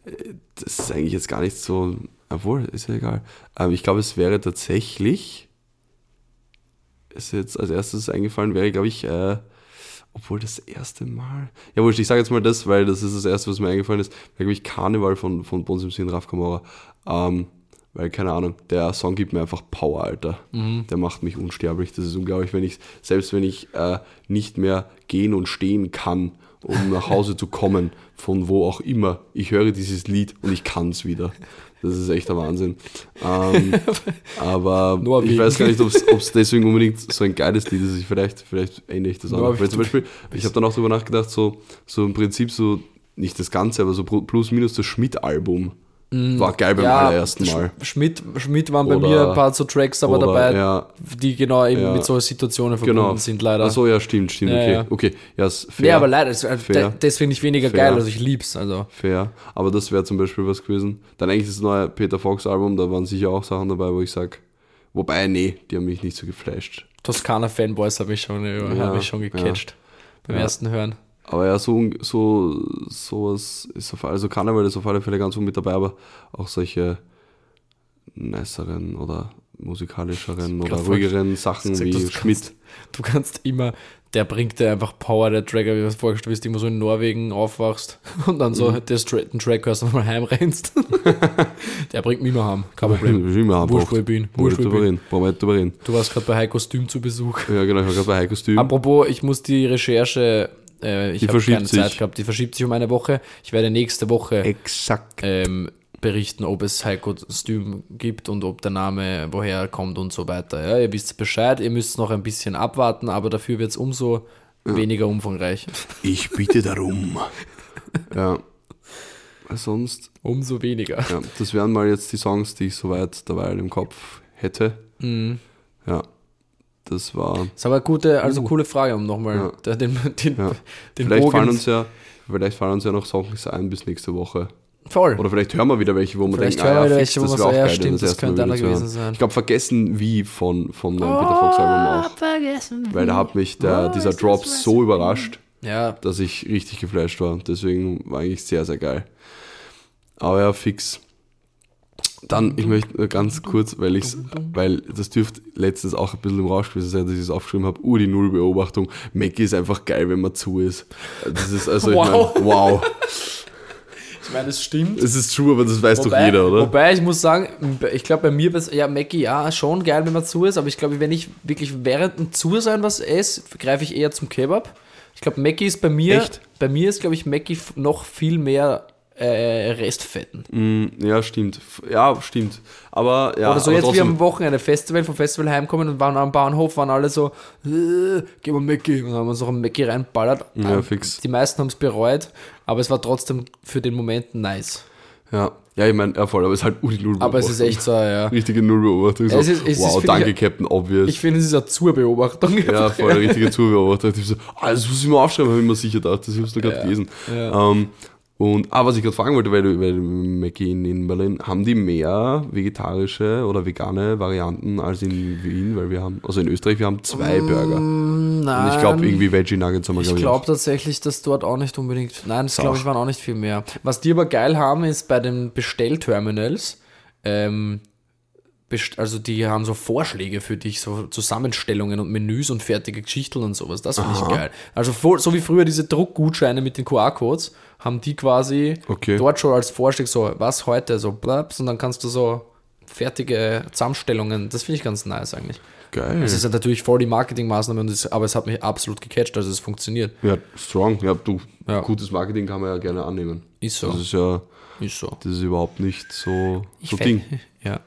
äh, das ist eigentlich jetzt gar nicht so, obwohl, ist ja egal. Ähm, ich glaube, es wäre tatsächlich, ist jetzt als erstes eingefallen, wäre, glaube ich, äh, obwohl das erste Mal. Ja, wurscht, ich sage jetzt mal das, weil das ist das erste, was mir eingefallen ist. Wäre, glaube ich, Karneval von, von Bones MC und Raf Kamora. Ähm, weil, keine Ahnung, der Song gibt mir einfach Power, Alter. Der macht mich unsterblich. Das ist unglaublich, wenn ich, selbst wenn ich äh, nicht mehr gehen und stehen kann, um nach Hause zu kommen, von wo auch immer, ich höre dieses Lied und ich kann es wieder. Das ist echt der Wahnsinn. Ähm, aber Norwegen. ich weiß gar nicht, ob es deswegen unbedingt so ein geiles Lied ist. Ich, vielleicht, vielleicht ändere ich das auch. Weil zum Beispiel, ich habe dann auch drüber nachgedacht, so, so im Prinzip so, nicht das Ganze, aber so plus minus das Schmidt-Album. War geil beim allerersten Mal. Sch- Schmidt, Schmidt waren bei Oder- mir ein paar so Tracks aber oder, dabei, ja. die genau eben Ja. mit solchen Situationen verbunden Genau. sind, leider. Achso, ja, stimmt, stimmt. Ja, okay, ja. okay. Ja, ist fair. nee, aber leider, das, Fair. das finde ich weniger Fair. geil, also ich lieb's. Also. Fair. Aber das wäre zum Beispiel was gewesen. Dann eigentlich das neue Peter Fox Album, da waren sicher auch Sachen dabei, wo ich sag, wobei, nee, die haben mich nicht so geflasht. Toskana Fanboys habe ich schon, ja, Ja, hab ich schon gecatcht beim Ja. ersten Hören. Aber ja, so, so sowas ist auf, also Karneval ist auf alle Fälle ganz gut mit dabei, aber auch solche niceren oder musikalischeren oder ruhigeren Sachen gesagt, wie du Schmidt. kannst- Du kannst immer, der bringt dir einfach Power, der Track, hab ich mir vorgestellt, du bist immer so in Norwegen aufwachst und dann Mhm. so Tra den Track hörst und mal heimrennst. der bringt mich immer heim, kein Problem. Problem. Immer Wurscht, wo ich bin. Wurscht, wo ich bin. Reden. Du warst gerade bei High Kostüm zu Besuch. Ja, genau, ich war gerade bei Heiko Stüben. Apropos, ich muss die Recherche, äh, ich Die habe verschiebt keine Zeit sich. gehabt, die verschiebt sich um eine Woche. Ich werde nächste Woche Exakt. ähm, berichten, ob es High Kostüm gibt und ob der Name woher kommt und so weiter. Ja, ihr wisst Bescheid, ihr müsst noch ein bisschen abwarten, aber dafür wird es umso weniger umfangreich. Ich bitte darum. ja. Sonst, Umso weniger. ja, das wären mal jetzt die Songs, die ich soweit dabei im Kopf hätte. Mhm. Ja. Das war. Ist aber eine gute, also coole Frage, um nochmal Ja. den, den, Ja. den Vielleicht Bogen. fallen uns ja, vielleicht fallen uns ja noch Songs ein bis nächste Woche. voll. Oder vielleicht hören wir wieder welche, wo denken, hören wir wieder fix, welche, das wir wär so, auch ja, geil, stimmt, das Mal könnte einer gewesen sein. Ich glaube, vergessen wie von, vom neuen Peter Fox Album auch. vergessen. Weil da hat mich der, dieser Drop so überrascht, Ja, dass ich richtig geflasht war. Deswegen war eigentlich sehr, sehr geil. Aber ja, fix. Dann, ich möchte nur ganz kurz, weil ich's, weil das dürfte letztens auch ein bisschen im Rausch gewesen sein, dass ich es aufgeschrieben habe, uh, die Nullbeobachtung. Mackie ist einfach geil, wenn man zu ist. Das ist also, Wow. ich mein, wow. ich meine, das stimmt. Es ist true, aber das weiß doch Wobei, jeder, oder? wobei ich muss sagen, ich glaube bei mir, ja, Mackie, ja, schon geil, wenn man zu ist, aber ich glaube, wenn ich wirklich während dem Zu sein was esse, greife ich eher zum Kebab. Ich glaube, Mackie ist bei mir, Echt? bei mir ist, glaube ich, Mackie noch viel mehr äh, Restfetten. Mm, ja, stimmt. Ja, stimmt. Aber ja, Oder so jetzt wie am Wochenende Festival, vom Festival heimkommen und waren am Bahnhof, waren alle so, äh, geh mal Mackie. Und dann haben wir uns noch ein Mackie reinballert. Ja, Ähm, fix. Die meisten haben es bereut, aber es war trotzdem für den Moment nice. Ja, ja ich meine, ja voll, aber es ist halt uri Nullbeobachtung. Aber es ist echt so, ja. Richtige Nullbeobachtung. So, Es ist- es ist, wow, finde danke, ich- Captain Obvious. Ich finde, es ist eine Zur-Beobachtung. ja, voll der richtige Zubeobachter. Ich so, ah, das muss ich mir aufschreiben, habe ich mir sicher gedacht. Das hast du gerade Ja, gelesen. ja. Ähm, und, ah, was ich gerade fragen wollte, weil du, weil du Mackie in, in Berlin, haben die mehr vegetarische oder vegane Varianten als in Wien? Weil wir haben, also in Österreich, wir haben zwei Burger. Mm, Nein. Und ich glaube, irgendwie Veggie Nuggets haben wir, Ich glaube ich. glaube tatsächlich, dass dort auch nicht unbedingt. Nein, das glaube ich waren auch nicht viel mehr. Was die aber geil haben, ist bei den Bestellterminals, ähm, also die haben so Vorschläge für dich, so Zusammenstellungen und Menüs und fertige Geschichten und sowas. Das finde ich geil. Also so wie früher diese Druckgutscheine mit den QR-Codes, haben die quasi Okay. dort schon als Vorschlag so, was heute, so blabs, und dann kannst du so fertige Zusammenstellungen. Das finde ich ganz nice eigentlich. Geil. Es ist ja natürlich voll die Marketingmaßnahme, aber es hat mich absolut gecatcht, also es funktioniert. Ja, strong. Ja, du, Ja. gutes Marketing kann man ja gerne annehmen. Ist so. Das ist ja, Ist so. das ist überhaupt nicht so, so Ding. Ja.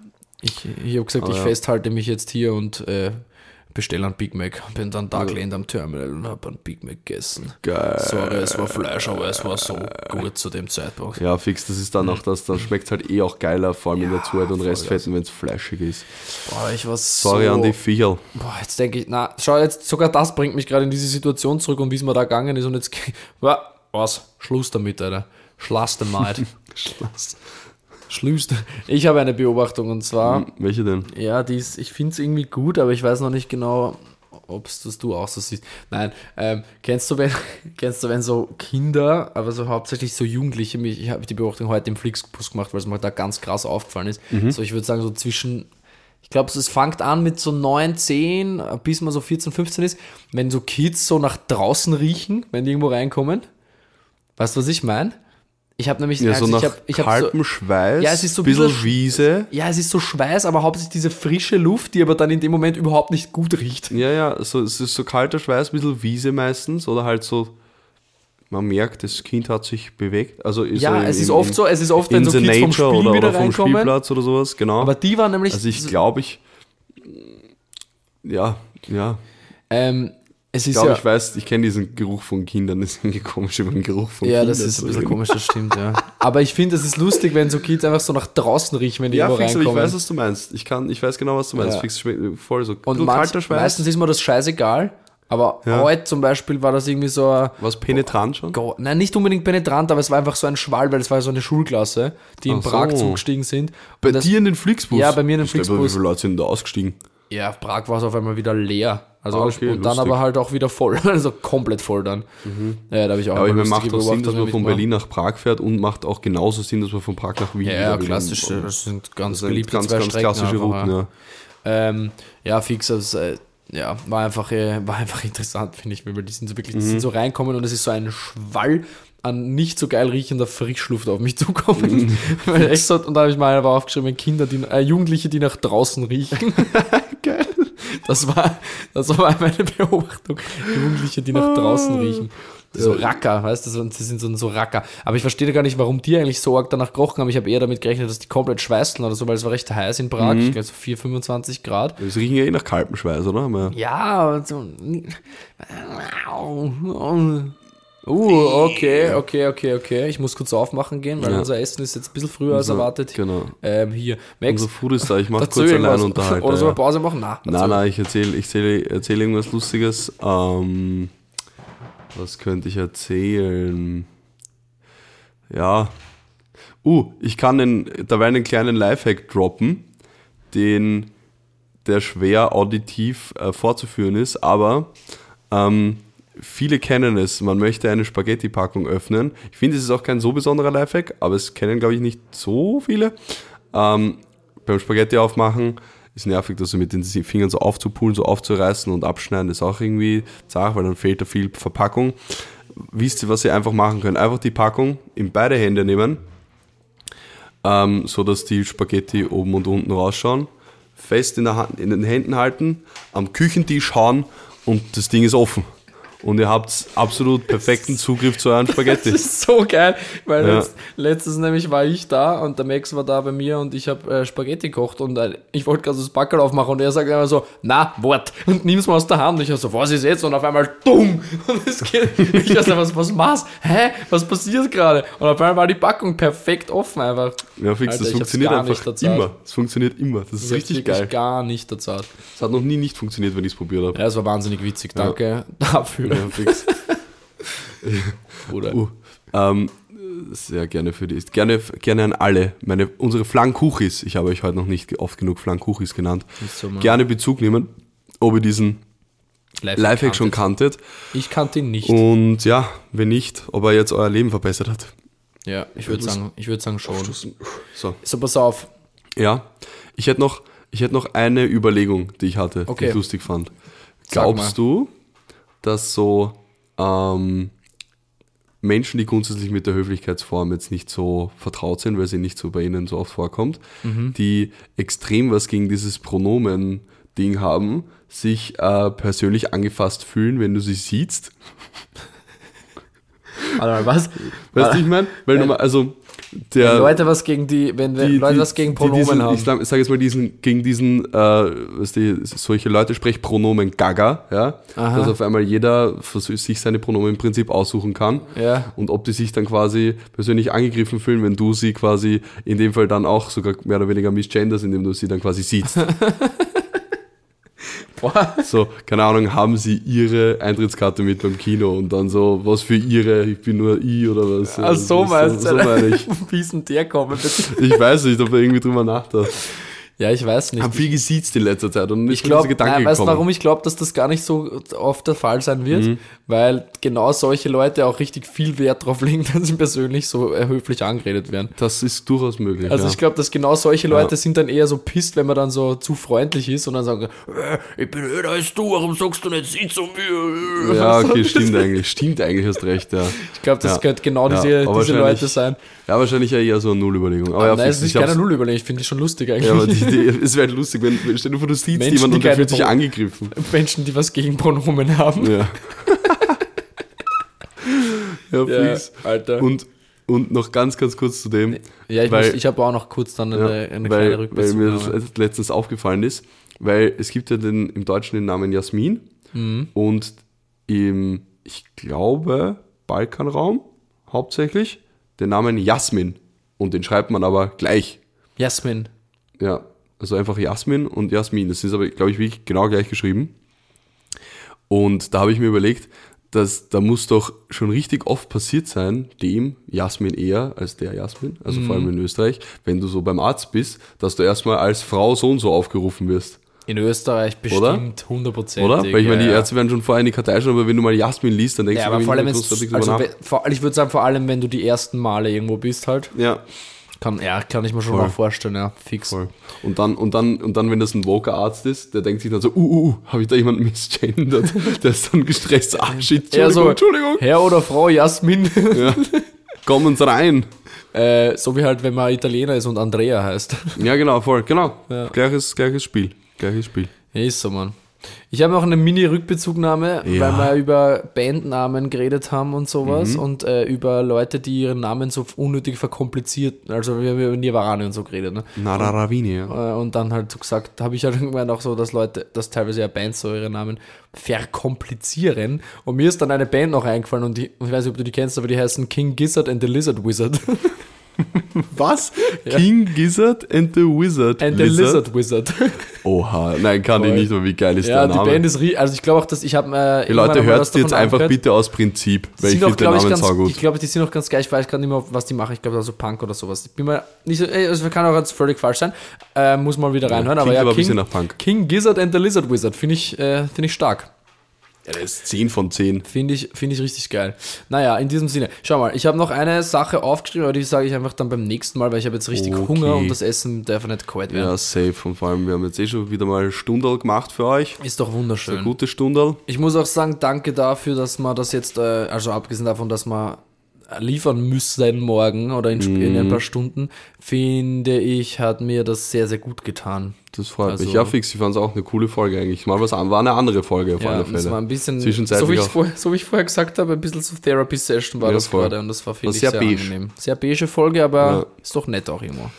Ich, ich habe gesagt, Aber ich ja. festhalte mich jetzt hier und äh, bestelle einen Big Mac. Bin dann da gelehnt am Terminal und habe einen Big Mac gegessen. Geil. Sorry, es war Fleisch, aber es war so gut zu dem Zeitpunkt. Ja, fix, das ist dann auch das, dann schmeckt es halt eh auch geiler, vor allem in der Zuheit und Restfetten, wenn es fleischig ist. Boah, ich war so... Sorry an die Viecherl. Boah, jetzt denke ich, na, schau, jetzt sogar das bringt mich gerade in diese Situation zurück und wie es mir da gegangen ist und jetzt, Wa- was, Schluss damit, Alter. Schluss damit. Schluss. Ich habe eine Beobachtung und zwar, Welche denn? ja, die ist, ich finde es irgendwie gut, aber ich weiß noch nicht genau, ob es das du auch so siehst. Nein, ähm, kennst du, wenn, kennst du, wenn so Kinder, aber so hauptsächlich so Jugendliche, mich- ich habe die Beobachtung heute im Flixbus gemacht, weil es mir da ganz krass aufgefallen ist. So, ich würde sagen, so zwischen, ich glaube, es fängt an mit so 9, 10, bis man so 14, 15 ist, wenn so Kids so nach draußen riechen, wenn die irgendwo reinkommen. Weißt du, was ich meine? Ich habe nämlich, Ja, so also nach ich hab, ich hab so, Schweiß, Ja, es ist so ein bisschen bisschen- Wiese. ja, es ist so Schweiß, aber hauptsächlich diese frische Luft, die aber dann in dem Moment überhaupt nicht gut riecht. Ja, ja, so, es ist so kalter Schweiß, ein bisschen Wiese meistens oder halt so, man merkt, das Kind hat sich bewegt. Also ist Ja, so es im- ist oft so, es ist oft, wenn in so Kids vom Spiel oder, wieder oder vom. Spielplatz oder sowas, genau. Aber die waren nämlich, also ich glaube, ich, ja, ja, ähm, es ich ist glaube, ja, ich weiß, ich kenne diesen Geruch von Kindern, das ist irgendwie komisch über den Geruch von ja, Kindern. das ist ein bisschen komisch, das stimmt, ja. Aber ich finde, es ist lustig, wenn so Kids einfach so nach draußen riechen, wenn die Ja, irgendwo fix, aber ich reinkommen. weiß, was du meinst. Ich, kann, ich weiß genau, was du meinst. Ja. Fix voll so. und manch, meistens ist mir das scheißegal, aber Ja. heute zum Beispiel war das irgendwie so ein, was penetrant schon? Go- Nein, nicht unbedingt penetrant, aber es war einfach so ein Schwall, weil es war so eine Schulklasse, die in Ach so. Prag zugestiegen sind. Bei das, dir in den Flixbus? Ja, bei mir in den Ich Flixbus. Wie viele Leute sind da ausgestiegen? Ja, Prag war es auf einmal wieder leer. Also Ah, okay, und dann lustig. aber halt auch wieder voll. Also komplett voll dann. Ja, da habe ich auch Aber ich meine, macht auch Sinn, dass man von. Berlin nach Prag fährt und macht auch genauso Sinn, dass man von Prag nach Wien Ja, ja, wieder klassisch. will. Das sind ganz Das beliebte ganz, zwei ganz Strecken klassische einfach, Routen, ja. Ähm, ja, fix, also, äh, ja, war einfach, äh, war einfach interessant, finde ich, weil die sind so wirklich, die Mhm. sind so reinkommen und es ist so ein Schwall an nicht so geil riechender Frischluft auf mich zukommen. Mhm. Weil echt so, und da habe ich mal aber aufgeschrieben, Kinder, die, äh, Jugendliche, die nach draußen riechen. Geil. Das war, das war meine Beobachtung. Jugendliche, die nach draußen riechen. So Racker, weißt du, sie sind so, so Racker. Aber ich verstehe gar nicht, warum die eigentlich so arg danach gerochen haben. Ich habe eher damit gerechnet, dass die komplett schweißen oder so, weil es war recht heiß in Prag. Ich glaube so 4, 25 Grad. Das riechen ja eh nach kaltem Schweiß, oder? Ja, so. Uh, okay, okay, okay, okay. Ich muss kurz aufmachen gehen, weil Ja. unser Essen ist jetzt ein bisschen früher als erwartet. Genau. Ähm, hier, Max, Unser Food ist da, ich mache erzähl kurz allein unterhalten. Oder ja. Pause machen? Na, Nein, nein, ich erzähle ich erzähl, erzähl irgendwas Lustiges. Ähm, was könnte ich erzählen? Ja. Uh, ich kann den, dabei einen kleinen Lifehack droppen, den, der schwer auditiv äh, vorzuführen ist, aber ähm, viele kennen es. Man möchte eine Spaghetti-Packung öffnen. Ich finde, es ist auch kein so besonderer Lifehack, aber es kennen, glaube ich, nicht so viele. Ähm, beim Spaghetti aufmachen ist nervig, das so mit den Fingern so aufzupulen, so aufzureißen und abschneiden, ist auch irgendwie zart, weil dann fehlt da viel Verpackung. Wisst ihr, was ihr einfach machen könnt? Einfach die Packung in beide Hände nehmen, ähm, so dass die Spaghetti oben und unten rausschauen, fest in, Hand, in den Händen halten, am Küchentisch hauen und das Ding ist offen. Und ihr habt absolut perfekten Zugriff zu euren Das Spaghetti. ist so geil, weil Ja. letzt, letztes nämlich war ich da und der Max war da bei mir und ich habe äh, Spaghetti gekocht und äh, ich wollte gerade das Backel aufmachen und er sagt einfach so, na, Wort, und nimm's mal aus der Hand. Und ich so, was ist jetzt? Und auf einmal, dumm! Und es geht, ich weiß nicht, was, was machst? Hä? Was passiert gerade? Und auf einmal war die Packung perfekt offen einfach. Ja, fix, Alter, das funktioniert einfach nicht immer. Das funktioniert immer. Das ist Ich richtig geil. gar nicht erzahlt. Das hat noch nie nicht funktioniert, wenn ich es probiert habe. Ja, es war wahnsinnig witzig, danke dafür. Ja, fix. Bruder. Uh, ähm, sehr gerne für die. Gerne, gerne an alle. Meine, unsere Flankuchis, ich habe euch heute noch nicht oft genug Flankuchis genannt, so, gerne Bezug nehmen, ob ihr diesen Lifehack schon kanntet. Ich kannte ihn nicht. Und ja, wenn nicht, ob er jetzt euer Leben verbessert hat. Ja, ich würde sagen, ich würde sagen schon. So. So, pass auf. Ja, ich hätte noch, ich hätte noch eine Überlegung, die ich hatte, die Okay. ich lustig fand. Glaubst du, dass so ähm, Menschen, die grundsätzlich mit der Höflichkeitsform jetzt nicht so vertraut sind, weil sie nicht so bei ihnen so oft vorkommt, die extrem was gegen dieses Pronomen-Ding haben, sich äh, persönlich angefasst fühlen, wenn du sie siehst. Warte mal, was? Weißt du, ich meine? Weil normal, also der, Wenn Leute was gegen die, wenn die- Leute die- was gegen Pronomen diesen, haben. Ich sage sag jetzt mal diesen, gegen diesen, äh, was die, solche Leute Sprechpronomen Gaga, ja, Aha. dass auf einmal jeder sich seine Pronomen im Prinzip aussuchen kann. Ja. Und ob die sich dann quasi persönlich angegriffen fühlen, wenn du sie quasi in dem Fall dann auch sogar mehr oder weniger misgenders, indem du sie dann quasi siehst. So, keine Ahnung, haben sie ihre Eintrittskarte mit beim Kino und dann so, was für ihre, ich bin nur ich oder was. Ach so Das- meinst so, du? so meine ich. Wie ist denn der kommen? Ich weiß nicht, ob er irgendwie drüber nachdenkt. Ja, ich weiß Ich nicht. habe viel gesiezt in letzter Zeit und Ich glaube, dieser Gedanke weißt warum ich glaube, dass das gar nicht so oft der Fall sein wird? Mhm. Weil genau solche Leute auch richtig viel Wert drauf legen, dass sie persönlich so höflich angeredet werden. Das ist durchaus möglich. Also ja. ich glaube, dass genau solche Leute sind dann eher so pisst, wenn man dann so zu freundlich ist und dann sagen, äh, ich bin höher als du, warum sagst du nicht sie zu mir? ja, okay, stimmt eigentlich. Stimmt eigentlich, hast recht, ja. Ich glaube, das Ja. könnte genau Ja, diese, diese Leute sein. Ja, wahrscheinlich ja eher so eine Nullüberlegung. Aber ja, Nein, es ist nicht keine Nullüberlegung, ich finde die schon lustig eigentlich. Ja, aber die, die, es wäre lustig, wenn, stell dir vor, du siehst Menschen, jemanden und fühlt sich angegriffen. Menschen, die was gegen Pronomen haben. Ja. Ja, Ja. Alter. Und, und noch ganz, ganz kurz zu dem. ja, ich, weil- muss- ich habe auch noch kurz dann Ja, eine, eine weil, kleine weil mir das letztens aufgefallen ist, weil es gibt ja den, im Deutschen den Namen Jasmin Mhm. und im, ich glaube, Balkanraum hauptsächlich den Namen Jasmin und den schreibt man aber gleich. Jasmin. Ja, also einfach Jasmin und Jasmin. Das ist aber, glaube ich, wirklich genau gleich geschrieben. Und da habe ich mir überlegt, dass da muss doch schon richtig oft passiert sein, dem Jasmin eher als der Jasmin, also vor allem in Österreich, wenn du so beim Arzt bist, dass du erstmal als Frau so und so aufgerufen wirst. In Österreich bestimmt 100%. Oder? Weil ich meine, die. Ärzte werden schon vorher in die Kartei schauen, aber wenn du mal Jasmin liest, dann denkst Ja, du aber vor allem, großartig also, we- vor, ich würde sagen, vor allem, wenn du die ersten Male irgendwo bist halt. Ja, kann, ja, kann ich mir schon Voll. auch vorstellen, ja, fix. voll. Und dann, und dann, und dann, wenn das ein Woker-Arzt ist, der denkt sich dann so, uh, uh, uh habe ich da jemanden misgendert? der ist dann gestresst, ah, shit, Entschuldigung, so, Entschuldigung. Herr oder Frau Jasmin. Ja. Kommen Sie rein. äh, so wie halt, wenn man Italiener ist und Andrea heißt. Ja, genau, voll, genau. Ja. Gleiches, gleiches Spiel. Gleiches Spiel. Ja, ist so, Mann. Ich habe noch eine Mini-Rückbezugnahme, Ja. weil wir über Bandnamen geredet haben und sowas Mhm. und äh, über Leute, die ihren Namen so unnötig verkompliziert, also wir haben über Nirvana und so geredet, ne? Nararavini, ja. Äh, Und dann halt so gesagt, habe ich halt irgendwann auch so, dass Leute, dass teilweise ja Bands so ihre Namen verkomplizieren. Und mir ist dann eine Band noch eingefallen und die, ich weiß nicht, ob du die kennst, aber die heißen King Gizzard and the Lizard Wizard. Was? King Gizzard and the Wizard. And the Lizard Wizard. Oha, nein, kann ich Voll. nicht mehr, wie geil ist ja, der die Name. Band ist rie also ich glaube auch, dass ich habe äh, die Leute, mal hört was jetzt einfach bitte aus Prinzip, weil ich sind auch, finde den ich, Namen ganz, saugut. ich glaube, die sind auch ganz geil. Ich weiß gerade nicht mehr, was die machen. Ich glaube, also Punk oder sowas. Ich bin mir nicht so, ey, also kann auch jetzt völlig falsch sein. Äh, muss mal wieder reinhören. aber ja, aber ein bisschen King, nach Punk. King Gizzard and the Lizard Wizard finde ich, äh, finde ich stark. Ja, der ist 10 von 10. Finde ich, finde ich richtig geil. Naja, in diesem Sinne. Schau mal, ich habe noch eine Sache aufgeschrieben, aber die sage ich einfach dann beim nächsten Mal, weil ich habe jetzt richtig Okay. Hunger und das Essen darf nicht kalt werden. Ja, safe. Und vor allem, wir haben jetzt eh schon wieder mal Stundal gemacht für euch. Ist doch wunderschön. Eine gute Stundal. Ich muss auch sagen, danke dafür, dass man das jetzt, äh, also abgesehen davon, dass man liefern müssen morgen oder in, Sp- in Mhm. ein paar Stunden, finde ich, hat mir das sehr, sehr gut getan. Das freut Also- mich. Ja, fix. Ich fand es auch eine coole Folge eigentlich. Mal was an, war eine andere Folge auf Ja, alle das war Fälle. ein bisschen, so Zwischenzeitlich wie, ich vorher, so wie ich vorher gesagt habe, ein bisschen so Therapy-Session war Ja, das voll. gerade und das war, finde War ich, sehr sehr, beige. angenehm. Sehr beige Folge, aber Ja. ist doch nett auch immer.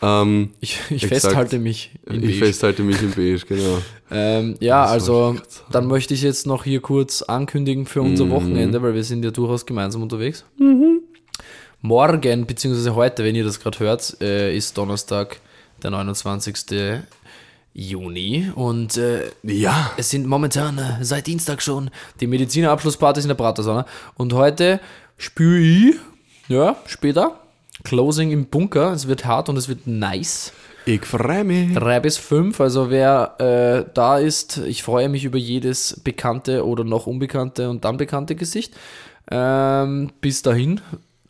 Ähm, Ich, ich Exakt. festhalte mich in ich beige. festhalte mich im Beige, genau. Ähm, ja, also ich dann möchte ich jetzt noch hier kurz ankündigen für unser Mhm. Wochenende, weil wir sind ja durchaus gemeinsam unterwegs. Morgen, beziehungsweise heute, wenn ihr das gerade hört, äh, ist Donnerstag, der 29. Juni und äh, Ja. es sind momentan äh, seit Dienstag schon die Medizinerabschlusspartys in der Pratersauna und heute spüre ich, ja, später, Closing im Bunker, es wird hart und es wird nice. Ich freue mich. Drei bis fünf, also wer äh, da ist, ich freue mich über jedes bekannte oder noch unbekannte und dann bekannte Gesicht. Ähm, bis dahin,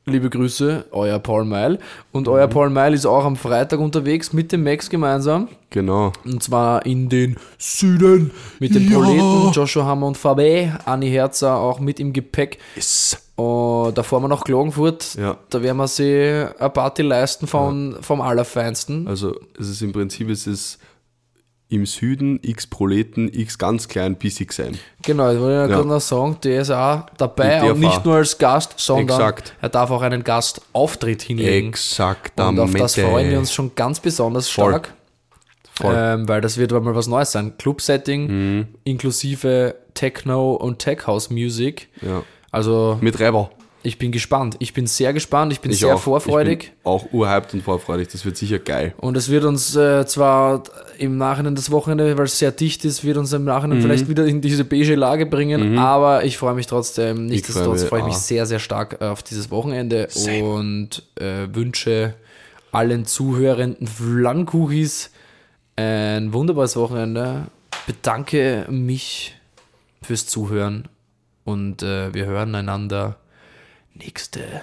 liebe Grüße, euer Paul Meil. Und euer Paul Meil ist auch am Freitag unterwegs mit dem Max gemeinsam. Genau. Und zwar in den Süden mit den Ja. Proleten, Joshua Hammer und Fabe, Anni Herzer auch mit im Gepäck. Yes. Und da fahren wir nach Klagenfurt. Ja. Da werden wir sie eine Party leisten von, vom Allerfeinsten. Also es ist im Prinzip, es ist im Süden x Proleten, x ganz klein bissig sein. Genau, ich wollte ja Ja. gerade noch sagen, der ist auch dabei Und nicht nur als Gast, sondern Exakt. er darf auch einen Gastauftritt hinlegen. Exakt, Und auf das freuen wir uns schon ganz besonders Voll. stark. Voll. Mhm. Ähm, weil das wird mal was Neues sein. Club-Setting inklusive Techno und Tech House Music. Ja. Also Mit Rebel. ich bin gespannt. Ich bin sehr gespannt. Ich bin Ich sehr auch. vorfreudig. Auch urhyped und vorfreudig. Das wird sicher geil. Und es wird uns äh, zwar im Nachhinein das Wochenende, weil es sehr dicht ist, wird uns im Nachhinein Mhm. vielleicht wieder in diese beige Lage bringen, aber ich freue mich trotzdem. Nichtsdestotrotz freue ich mich auch. sehr, sehr stark auf dieses Wochenende Same. und äh, wünsche allen zuhörenden Flankuchis ein wunderbares Wochenende. Bedanke mich fürs Zuhören und äh, wir hören einander nächste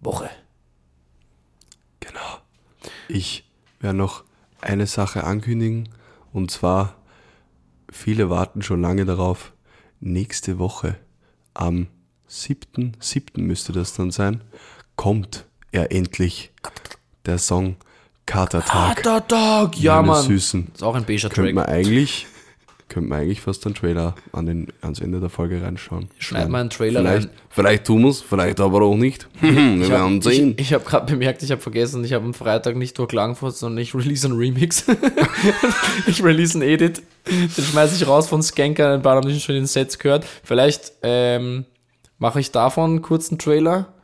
Woche. Genau. Ich werde noch eine Sache ankündigen. Und zwar, viele warten schon lange darauf. Nächste Woche, am 7.7. müsste das dann sein, kommt er endlich. Der Song Katertag. Katertag! Ja, Mann. Süßen. Ist auch ein beiger Könnte Track. man eigentlich, könnte man eigentlich fast einen Trailer an den, ans Ende der Folge reinschauen. Schneid mal einen Trailer vielleicht, rein. Vielleicht tun wir es, vielleicht aber auch nicht. wir Ich werden habe sehen. ich, ich hab gerade bemerkt, ich habe vergessen, ich habe am Freitag nicht nur Klagenfurt, sondern ich release einen Remix. ich release einen Edit. Den schmeiße ich raus von Skanker. Ein paar haben schon in den Sets gehört. Vielleicht ähm, mache ich davon einen kurzen Trailer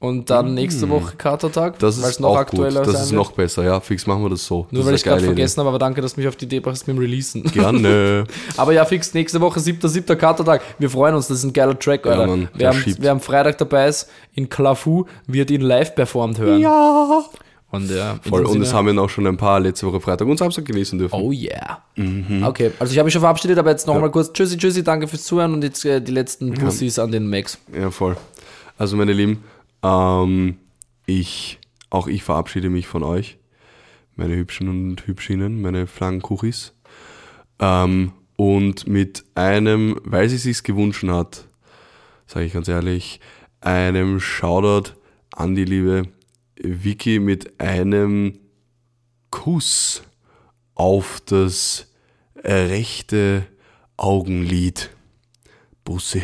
und dann nächste Woche Katertag. Das weil ist auch gut. Das ist wird. noch besser. Ja, fix machen wir das so. Nur das weil ich gerade vergessen habe, aber danke, dass du mich auf die Idee bringst mit dem Releasen. Gerne. Aber ja, fix, nächste Woche, 7.7. Katertag. Wir freuen uns, das ist ein geiler Track, Alter. Mann, wer, am, wer am Freitag dabei ist, in Klafu, wird ihn live performt hören. ja. Und ja, Voll. Und es Sinne- haben wir auch schon ein paar letzte Woche Freitag und Samstag genießen dürfen. Oh yeah. Okay, also ich habe mich schon verabschiedet, aber jetzt noch mal kurz Tschüssi, Tschüssi, danke fürs Zuhören und jetzt äh, die letzten Pussys an den Max. Ja, voll. Also, meine Lieben, ähm, ich, auch ich verabschiede mich von euch, meine Hübschen und Hübschinnen, meine Flankenkuchis. Ähm, und mit einem, weil sie sich's gewünscht hat, sage ich ganz ehrlich, einem Shoutout an die liebe Vicky mit einem Kuss auf das rechte Augenlid. Bussi.